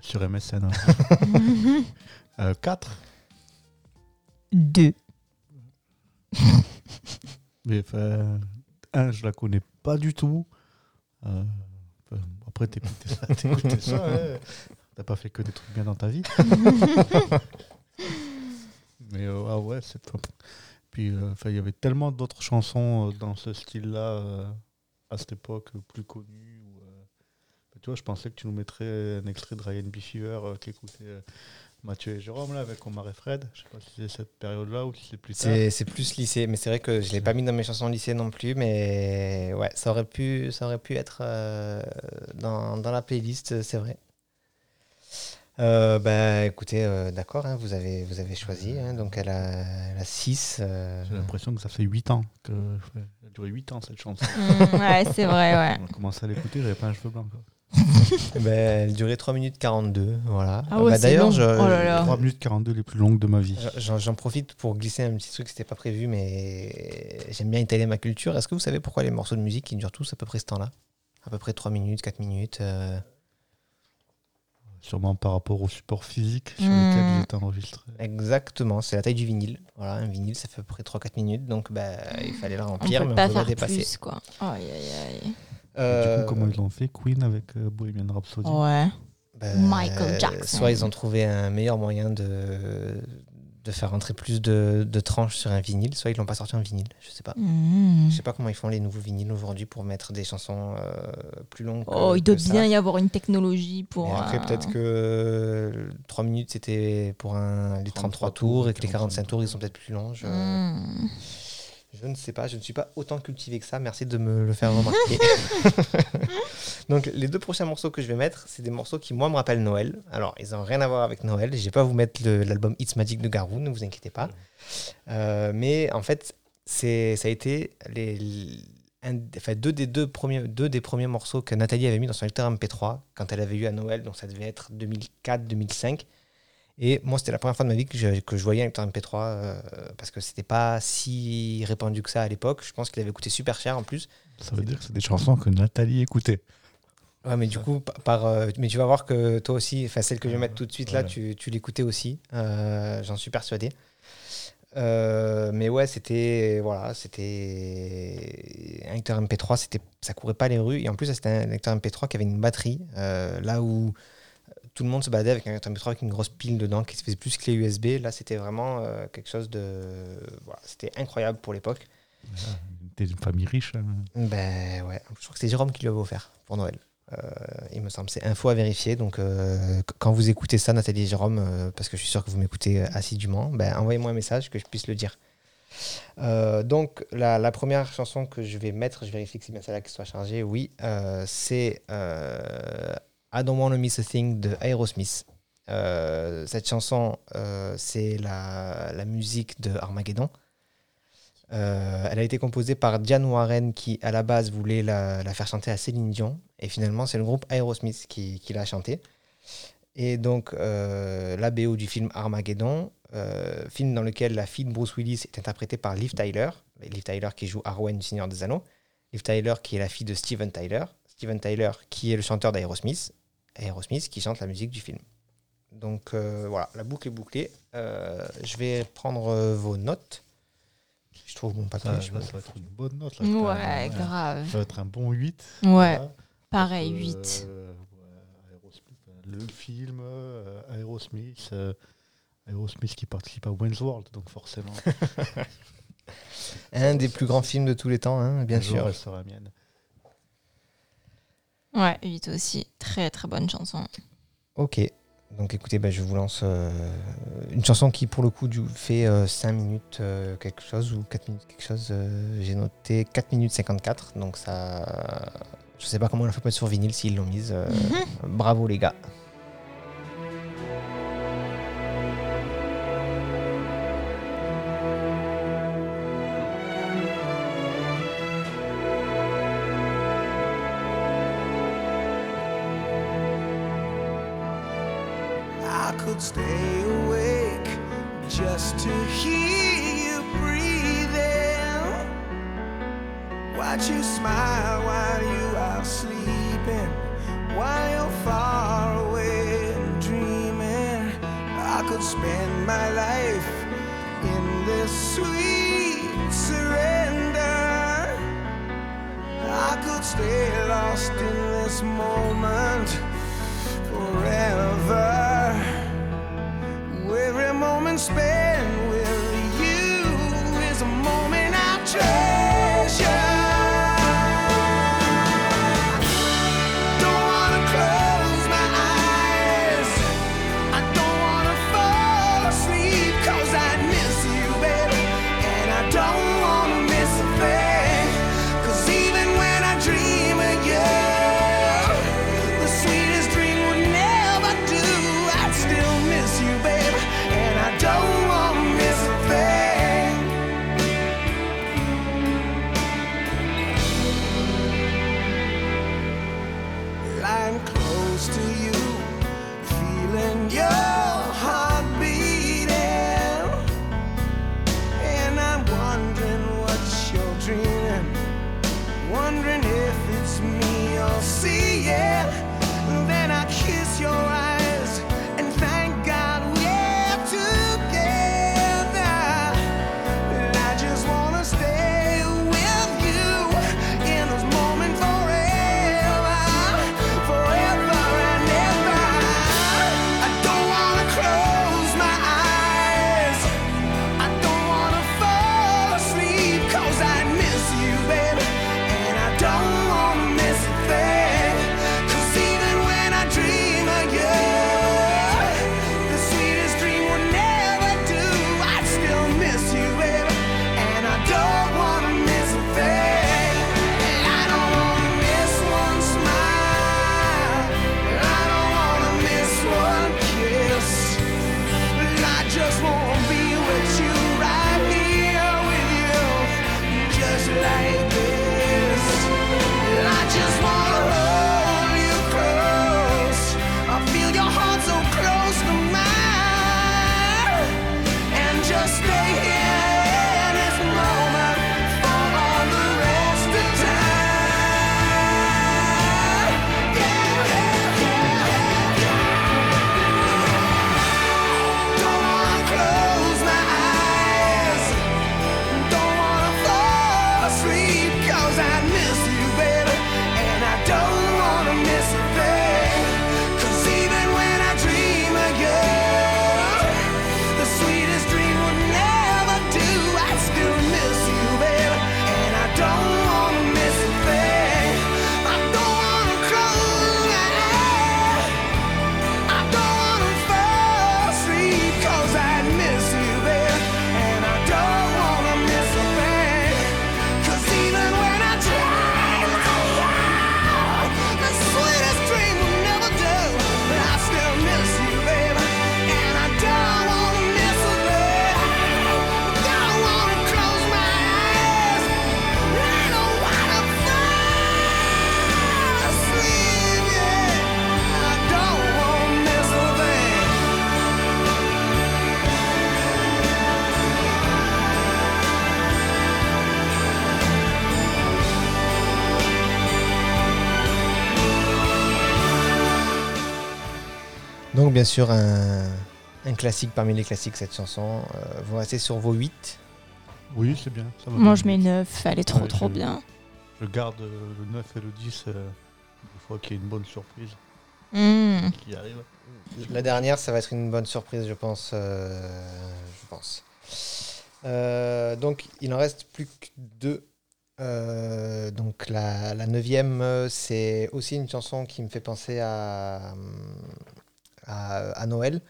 Sur MSN. hein. Euh, 4. Deux. Mais enfin, un, je la connais pas du tout. Euh, après, t'écoutais ça, t'écoutais ça. hein. T'as pas fait que des trucs bien dans ta vie. Mais euh, ah ouais, c'est top. Euh, il y avait tellement d'autres chansons euh, dans ce style-là euh, à cette époque, plus connues. euh, tu vois, je pensais que tu nous mettrais un extrait de Ryan B. Fever qui écoutait euh, Mathieu et Jérôme là, avec Omar et Fred. Je sais pas si c'est cette période-là ou si c'est plus tard. C'est plus lycée, mais c'est vrai que je l'ai pas mis dans mes chansons lycée non plus, mais ouais, ça aurait pu, ça aurait pu être dans, dans la playlist, c'est vrai. Euh, bah écoutez, euh, d'accord, hein, vous, avez, vous avez choisi, hein, donc elle a, elle a 6. J'ai l'impression que ça fait 8 ans. Que, elle a duré 8 ans cette chanson. Mm, ouais, c'est vrai, ouais. On a commencé à l'écouter, j'avais pas un cheveu blanc. quoi. elle durait 3 minutes 42, voilà. Ah ouais, Bah, c'est D'ailleurs, long. je- Oh là là. 3 minutes 42 les plus longues de ma vie. j'en j'en profite pour glisser un petit truc, c'était pas prévu, mais j'aime bien étaler ma culture. Est-ce que vous savez pourquoi les morceaux de musique, ils durent tous à peu près ce temps-là? À peu près 3 minutes, 4 minutes euh, Sûrement par rapport au support physique sur Hmm. lequel ils étaient enregistrés. Exactement, c'est la taille du vinyle. Voilà, un vinyle, ça fait à peu près 3-4 minutes, donc bah, il fallait le On remplir, peut mais pas on peut pas faire dépasser. plus, quoi. Aïe, aïe, aïe. Euh, Du coup, comment ils l'ont fait Queen avec euh, Bohemian Rhapsody? Ouais. bah, Michael Jackson. Soit ils ont trouvé un meilleur moyen de, de faire entrer plus de, de tranches sur un vinyle, soit ils l'ont pas sorti en vinyle, je sais pas. Mm. Je sais pas comment ils font les nouveaux vinyles aujourd'hui pour mettre des chansons euh, plus longues. que- Oh, il doit bien y avoir une technologie pour. Et après, euh, peut-être que 3 minutes c'était pour un, les 33 tours et que les 45 tours ils sont peut-être plus longs. Je, mm. Je ne sais pas, je ne suis pas autant cultivé que ça. Merci de me le faire remarquer. Donc, les deux prochains morceaux que je vais mettre, c'est des morceaux qui, moi, me rappellent Noël. Alors, ils n'ont rien à voir avec Noël. Je vais pas vous mettre l'album It's Magic de Garou, ne vous inquiétez pas. Euh, mais en fait, c'est, ça a été les, un- enfin, deux, des deux, premiers, deux des premiers morceaux que Nathalie avait mis dans son lecteur MP3 quand elle avait eu à Noël. Donc, ça devait être 2004-2005. Et moi, c'était la première fois de ma vie que je, que je voyais un lecteur MP3 euh, parce que c'était pas si répandu que ça à l'époque. Je pense qu'il avait coûté super cher en plus. Ça veut dire que c'est des chansons que Nathalie écoutait. Ouais, mais du coup, par, euh, mais tu vas voir que toi aussi, enfin celle que je vais mettre tout de suite là, Ouais. tu, tu l'écoutais aussi. Euh, J'en suis persuadé. Euh, mais ouais, c'était voilà, c'était un lecteur MP3, c'était ça courait pas les rues et en plus c'était un lecteur MP3 qui avait une batterie là où tout le monde se baladait avec un MP3 avec une grosse pile dedans qui se faisait plus clé USB. Là, c'était vraiment euh, quelque chose de voilà, c'était incroyable pour l'époque. T'es une famille riche. hein. Ben ouais, je crois que c'est Jérôme qui lui avait offert pour Noël. Euh, il me semble, c'est info à vérifier. Donc, euh, qu- quand vous écoutez ça, Nathalie et Jérôme, euh, parce que je suis sûr que vous m'écoutez assidûment, ben, envoyez-moi un message que je puisse le dire. Donc, la, la première chanson que je vais mettre, je vérifie que c'est bien celle-là qui soit chargée. Oui, c'est I Don't Wanna Miss a Thing de Aerosmith. Euh, cette chanson, euh, c'est la, musique de Armageddon. Euh, elle a été composée par Diane Warren qui, à la base, voulait la, faire chanter à Céline Dion. Et finalement, c'est le groupe Aerosmith qui, l'a chantée. Et donc, la BO du film Armageddon, film dans lequel la fille de Bruce Willis est interprétée par Liv Tyler. Liv Tyler qui joue Arwen du Seigneur des Anneaux. Liv Tyler qui est la fille de Steven Tyler. Steven Tyler qui est le chanteur d'Aerosmith. Aerosmith qui chante la musique du film. Donc euh, voilà, la boucle est bouclée. Euh, je vais prendre euh, vos notes. Je trouve mon papier. Ça, ça, va être une bonne note. Là, Ouais, même. grave. Ça va être un bon 8. Ouais, Voilà. pareil, Euh, 8. ouais, Aerosmith, euh, le film, euh, Aerosmith, euh, Aerosmith qui participe à Wayne's World, donc forcément. Un des plus grands films de tous les temps, hein, bien un jour, sûr. elle sera mienne. Ouais, 8 aussi. Très très bonne chanson. Ok. Donc écoutez, bah, je vous lance euh, une chanson qui pour le coup du, fait 5 minutes euh, quelque chose ou 4 minutes quelque chose. euh, J'ai noté 4 minutes 54. Donc ça... Je sais pas comment on l'a fait pour être sur vinyle s'ils l'ont mise. euh, bravo les gars. bien sûr un, classique parmi les classiques, cette chanson. Euh, vous restez sur vos 8. Oui, c'est bien. Moi, je mets 9. Elle est trop, trop bien. Je garde euh, le 9 et le 10 euh, une fois qu'il y ait une bonne surprise hmm. qui arrive. La dernière, ça va être une bonne surprise, je pense. Je pense. Donc, il en reste plus que deux. Donc, la neuvième, c'est aussi une chanson qui me fait penser à, hum, à, Noël.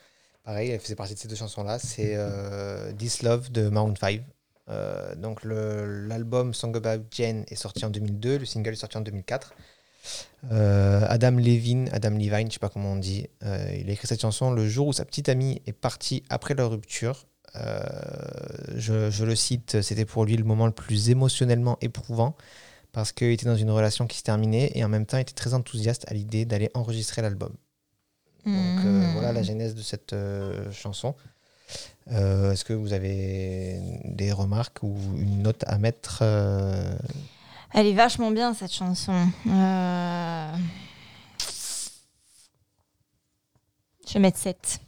Pareil, elle faisait partie de ces deux chansons-là. C'est euh, This Love de Maroon 5. Euh, donc l'album Song About Jane est sorti en 2002, le single est sorti en 2004. Euh, Adam Levine, Adam Levine, je sais pas comment on dit, il a écrit cette chanson le jour où sa petite amie est partie après leur rupture. Je, je, le cite, c'était pour lui le moment le plus émotionnellement éprouvant parce qu'il était dans une relation qui se terminait et en même temps il était très enthousiaste à l'idée d'aller enregistrer l'album. Donc euh, mm. voilà la genèse de cette euh, chanson. Euh, est-ce que vous avez des remarques ou une note à mettre Elle est vachement bien cette chanson. Je vais mettre 7.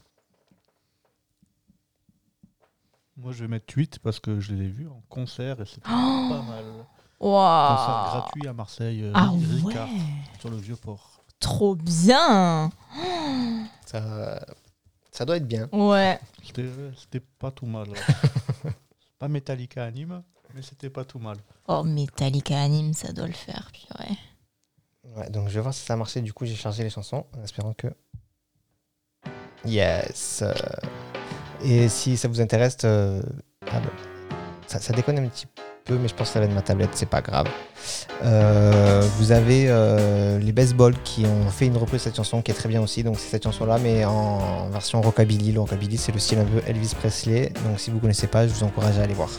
Moi je vais mettre 8 parce que je l'ai vu en concert et c'était oh. pas mal. Wow. Concert gratuit à Marseille, ah Ricard, sur le vieux port. Trop bien ça, ça doit être bien. Ouais. C'était pas tout mal. pas Metallica à Nîmes, mais c'était pas tout mal. Oh, Metallica anime, ça doit le faire, purée. Ouais, donc je vais voir si ça a marché. Du coup, j'ai chargé les chansons en espérant que. Yes. Et si ça vous intéresse, euh, ah bah, ça, ça déconne un petit peu, mais je pense ça va de ma tablette, c'est pas grave. Euh, vous avez euh, les Baseball qui ont fait une reprise de cette chanson qui est très bien aussi. Donc c'est cette chanson-là, mais en version rockabilly. Le rockabilly, c'est le style un peu Elvis Presley. Donc si vous connaissez pas, je vous encourage à aller voir.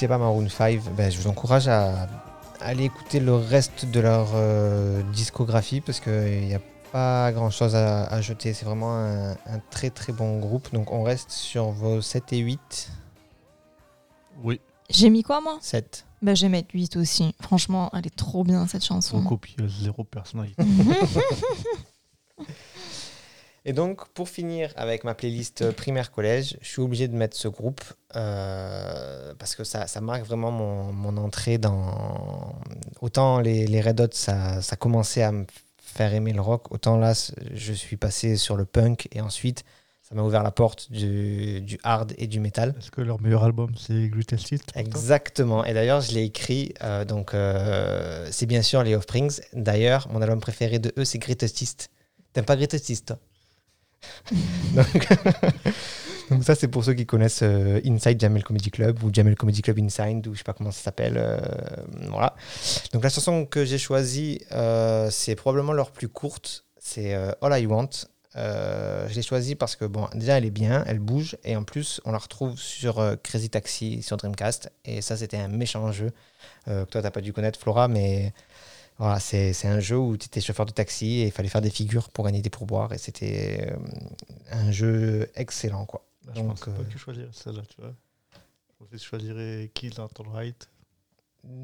Connaissez pas Maroon 5, ben, je vous encourage à aller écouter le reste de leur euh, discographie parce qu'il n'y a pas grand chose à, à jeter. C'est vraiment un, un très très bon groupe. Donc on reste sur vos 7 et 8. Oui, J'ai mis quoi, moi? 7. Bah, je vais mettre 8 aussi. Franchement, elle est trop bien, cette chanson. on copie euh, zéro personnalité. Et donc, pour finir avec ma playlist primaire-collège, je suis obligé de mettre ce groupe euh, parce que ça, ça marque vraiment mon, mon entrée dans. Autant les, les Red Hot, ça, ça commençait à me faire aimer le rock, autant là, je suis passé sur le punk et ensuite, ça m'a ouvert la porte du, du hard et du metal. Est-ce que leur meilleur album, c'est Greatest Hits Exactement. Et d'ailleurs, je l'ai écrit. euh, donc, euh, c'est bien sûr les Offsprings. D'ailleurs, mon album préféré de eux, c'est Greatest Hits. T'aimes pas Greatest Hits, toi? donc, ça, c'est pour ceux qui connaissent euh, Inside Jamel Comedy Club ou Jamel Comedy Club Inside ou je sais pas comment ça s'appelle. euh, voilà. Donc la chanson que j'ai choisie, euh, c'est probablement leur plus courte. C'est All I Want. Je l'ai choisie parce que, bon, déjà, elle est bien, elle bouge, et en plus, on la retrouve sur Crazy Taxi, sur Dreamcast, et ça, c'était un méchant jeu que toi, t'as pas dû connaître, Flora, mais voilà, c'est un jeu où tu étais chauffeur de taxi et il fallait faire des figures pour gagner des pourboires, et c'était euh, un jeu excellent, quoi. Là, je Donc, pensais pas euh, que tu choisirais celle-là, tu vois. Je choisirais Kill dans ton right.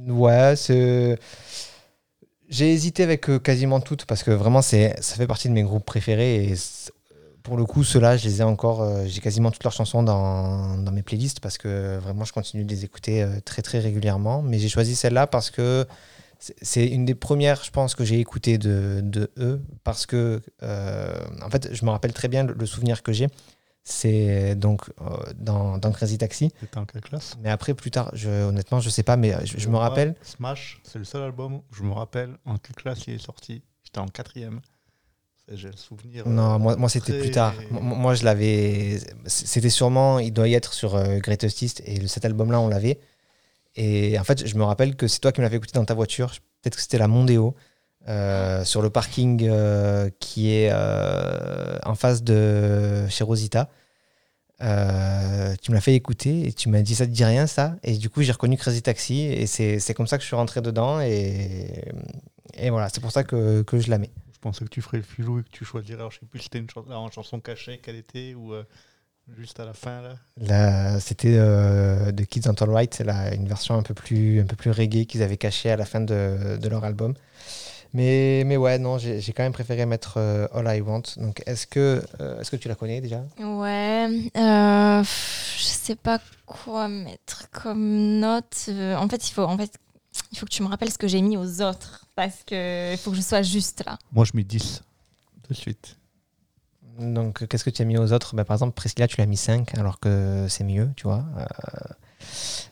Ouais, c'est. J'ai hésité avec euh, quasiment toutes parce que vraiment, c'est, ça fait partie de mes groupes préférés. Et pour le coup, ceux-là, je les ai encore. euh, j'ai quasiment toutes leurs chansons dans, dans mes playlists parce que vraiment, je continue de les écouter euh, très, très régulièrement. Mais j'ai choisi celle-là parce que c'est- une des premières, je pense, que j'ai écoutées de, de eux. Parce que, euh, en fait, je me rappelle très bien le, le souvenir que j'ai. C'est donc euh, dans, dans Crazy Taxi. C'était en quelle classe? Mais après, plus tard, je, honnêtement, je sais pas, mais je, je me rappelle. Smash, c'est le seul album où je me rappelle en quelle classe il est sorti. J'étais en quatrième. J'ai le souvenir. Non, euh, moi, moi c'était très- plus tard. Moi, moi, je l'avais. C'était sûrement. Il doit y être sur euh, Greatest Hits et cet album-là, on l'avait. Et en fait, je me rappelle que c'est toi qui me l'avais écouté dans ta voiture. Peut-être que c'était la Mondeo. euh, sur le parking euh, qui est euh, en face de chez Rosita. Tu me l'as fait écouter et tu m'as dit ça te dit rien ça? Et du coup j'ai reconnu Crazy Taxi et c'est comme ça que je suis rentré dedans et, et voilà c'est pour ça que, que je la mets Je pensais que tu ferais le filou et que tu choisirais. Alors, je sais plus si c'était une chanson, en chanson cachée qu'elle était ou juste à la fin là. Là, c'était euh, de Kids on All Right, c'est une version un peu plus, un peu plus reggae qu'ils avaient cachée à la fin de, de leur album. Mais, mais ouais, non, j'ai j'ai quand même préféré mettre euh, All I Want. Donc, est-ce que, euh, est-ce que tu la connais déjà? Ouais, euh, pff, je sais pas quoi mettre comme note. Euh, en fait, il faut, en fait, il faut que tu me rappelles ce que j'ai mis aux autres parce que il faut que je sois juste là. Moi, je mets 10 de suite. Donc, qu'est-ce que tu as mis aux autres? Bah, Par exemple, Priscilla, tu l'as mis 5 alors que c'est mieux, tu vois. Euh,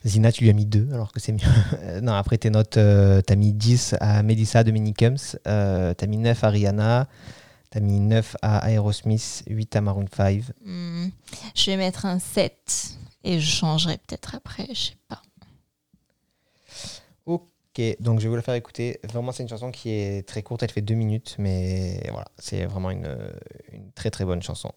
Zina, tu lui as mis 2 alors que c'est mieux. Euh, non, après tes notes, euh, tu as mis 10 à Melissa de Minikums, euh, tu as mis 9 à Rihanna, tu as mis 9 à Aerosmith, 8 à Maroon 5. Hmm, je vais mettre un 7 et je changerai peut-être après, je sais pas. Ok, donc je vais vous la faire écouter. Vraiment, c'est une chanson qui est très courte, elle fait 2 minutes, mais voilà, c'est vraiment une très très bonne chanson.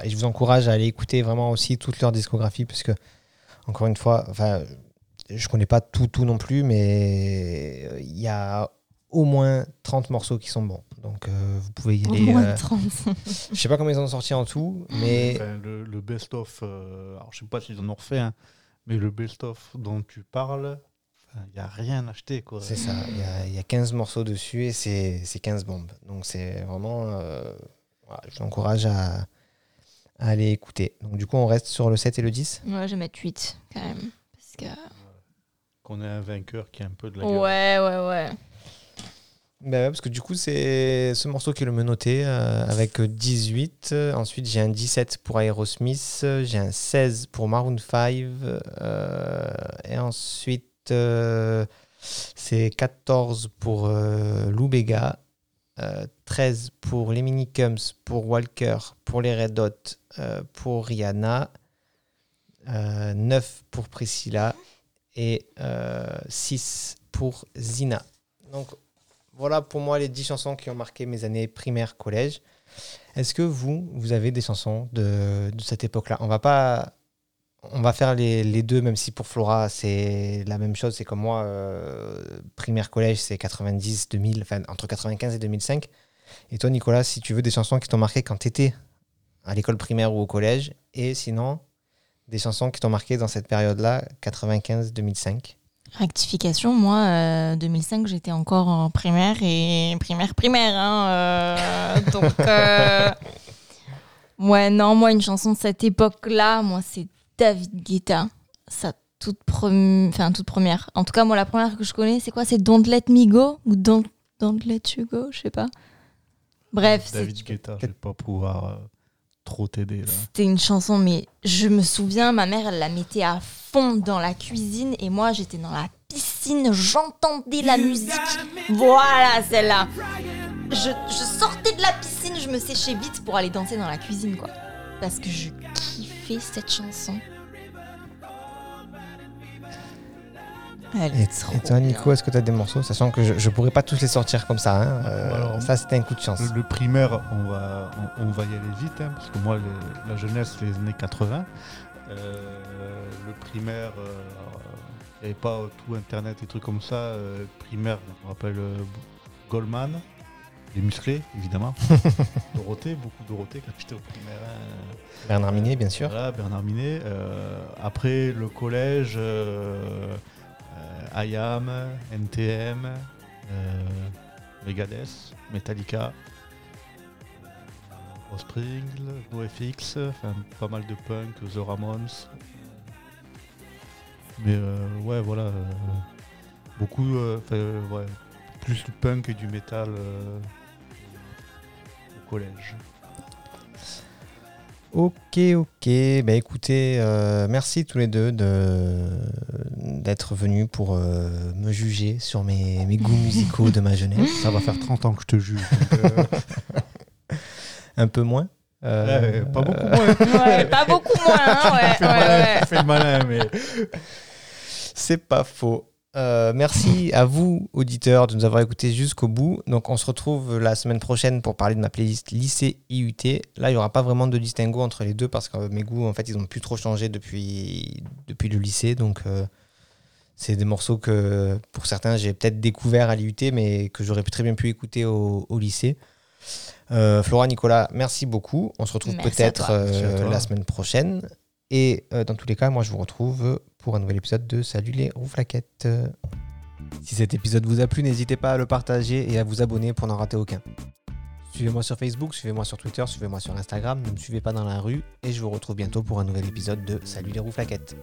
Voilà, et je vous encourage à aller écouter vraiment aussi toute leur discographie, parce que, encore une fois, enfin, je connais pas tout, tout non plus, mais euh, il y a au moins 30 morceaux qui sont bons. Donc euh, vous pouvez y Au aller. moins euh, 30. je sais pas combien ils en ont sorti en tout, mais Enfin, le, le best-of, euh, alors je sais pas s'ils en ont refait, hein, mais le best-of dont tu parles, il n'y a rien acheté. quoi. c'est ça. Il y a- il y, a 15 morceaux dessus et c'est c'est 15 bombes. Donc c'est vraiment. euh, voilà, je vous encourage à, Allez, écoutez. Donc, du coup, on reste sur le 7 et le 10 Ouais, je vais mettre 8 quand même. Parce que... Qu'on ait un vainqueur qui a un peu de la gueule. Ouais, ouais, ouais. Bah ouais, parce que du coup, c'est ce morceau qui est le menotté euh, avec 18. Euh, Ensuite, j'ai un 17 pour Aerosmith. J'ai un 16 pour Maroon 5. euh, et ensuite, euh, c'est 14 pour euh, Lou Bega. Euh, 13 pour les Minicums, pour Walker, pour les Red Hot, euh, pour Rihanna. euh, 9 pour Priscilla. Et euh, 6 pour Zina. Donc, voilà pour moi les 10 chansons qui ont marqué mes années primaire, collège. Est-ce que vous, vous avez des chansons de, de cette époque-là? On va pas. On va faire les, les deux, même si pour Flora, c'est la même chose. C'est comme moi, euh, primaire, collège, c'est 90, 2000, enfin entre 95 et 2005. Et toi, Nicolas, si tu veux des chansons qui t'ont marqué quand tu étais à l'école primaire ou au collège, et sinon, des chansons qui t'ont marqué dans cette période-là, 95-2005. Rectification, moi, euh, 2005, j'étais encore en primaire et primaire, primaire. Hein, euh, donc, euh, ouais, non, moi, une chanson de cette époque-là, moi, c'est David Guetta. Sa toute, premi- enfin, toute première. En tout cas, moi, la première que je connais, c'est quoi? C'est Don't Let Me Go ou Don't, Don't Let You Go Je sais pas. Bref, c'est- David Guetta, je vais pas pouvoir euh, trop t'aider là. c'était une chanson, mais je me souviens, ma mère, elle la mettait à fond dans la cuisine et moi, j'étais dans la piscine, j'entendais la musique. Voilà, celle-là. Je, je sortais de la piscine, je me séchais vite pour aller danser dans la cuisine, quoi. Parce que je cette chanson. Elle Et, est trop et toi, bien. Nico, est-ce que tu as des morceaux Sachant que je, je pourrais pas tous les sortir comme ça. hein. Euh, Alors, ça, c'était un coup de chance. Le, le primaire, on va, on, on va y aller vite, hein, parce que moi, les- la jeunesse, c'est les années 80. Euh, le primaire, euh, il n'y avait pas tout Internet et trucs comme ça. Euh, primaire, on rappelle euh, Goldman, les musclés, évidemment. Dorothée, beaucoup Dorothée au primaire. hein. Bernard Minet, bien sûr. Voilà, Bernard Minet. Euh, après, le collège, euh, euh, IAM, NTM, euh, Megadeth, Metallica, Offspring, NoFX, enfin pas mal de punk, The Ramones. Mais euh, ouais, voilà. euh, beaucoup, euh, euh, ouais, plus du punk et du métal euh, collège. Ok, ok. Bah écoutez, euh, merci tous les deux de d'être venus pour euh, me juger sur mes, mes goûts musicaux de ma jeunesse. Ça va faire 30 ans que je te juge. donc, euh, Un peu moins. Euh, Ouais, pas beaucoup moins. Ouais, pas beaucoup moins, hein, ouais. C'est pas faux. Euh, merci à vous, auditeurs, de nous avoir écoutés jusqu'au bout. Donc, on se retrouve la semaine prochaine pour parler de ma playlist lycée IUT. Là, il n'y aura pas vraiment de distinguo entre les deux parce que mes goûts, en fait, ils ont plus trop changé depuis, depuis le lycée. Donc, euh, c'est des morceaux que, pour certains, j'ai peut-être découvert à l'IUT, mais que j'aurais très bien pu écouter au, au lycée. Euh, Flora, Nicolas, merci beaucoup. On se retrouve peut-être euh, la semaine prochaine. Et euh, dans tous les cas, moi, je vous retrouve pour un nouvel épisode de Salut les rouflaquettes. Si cet épisode vous a plu, n'hésitez pas à le partager et à vous abonner pour n'en rater aucun. Suivez-moi sur Facebook, suivez-moi sur Twitter, suivez-moi sur Instagram, ne me suivez pas dans la rue et je vous retrouve bientôt pour un nouvel épisode de Salut les rouflaquettes.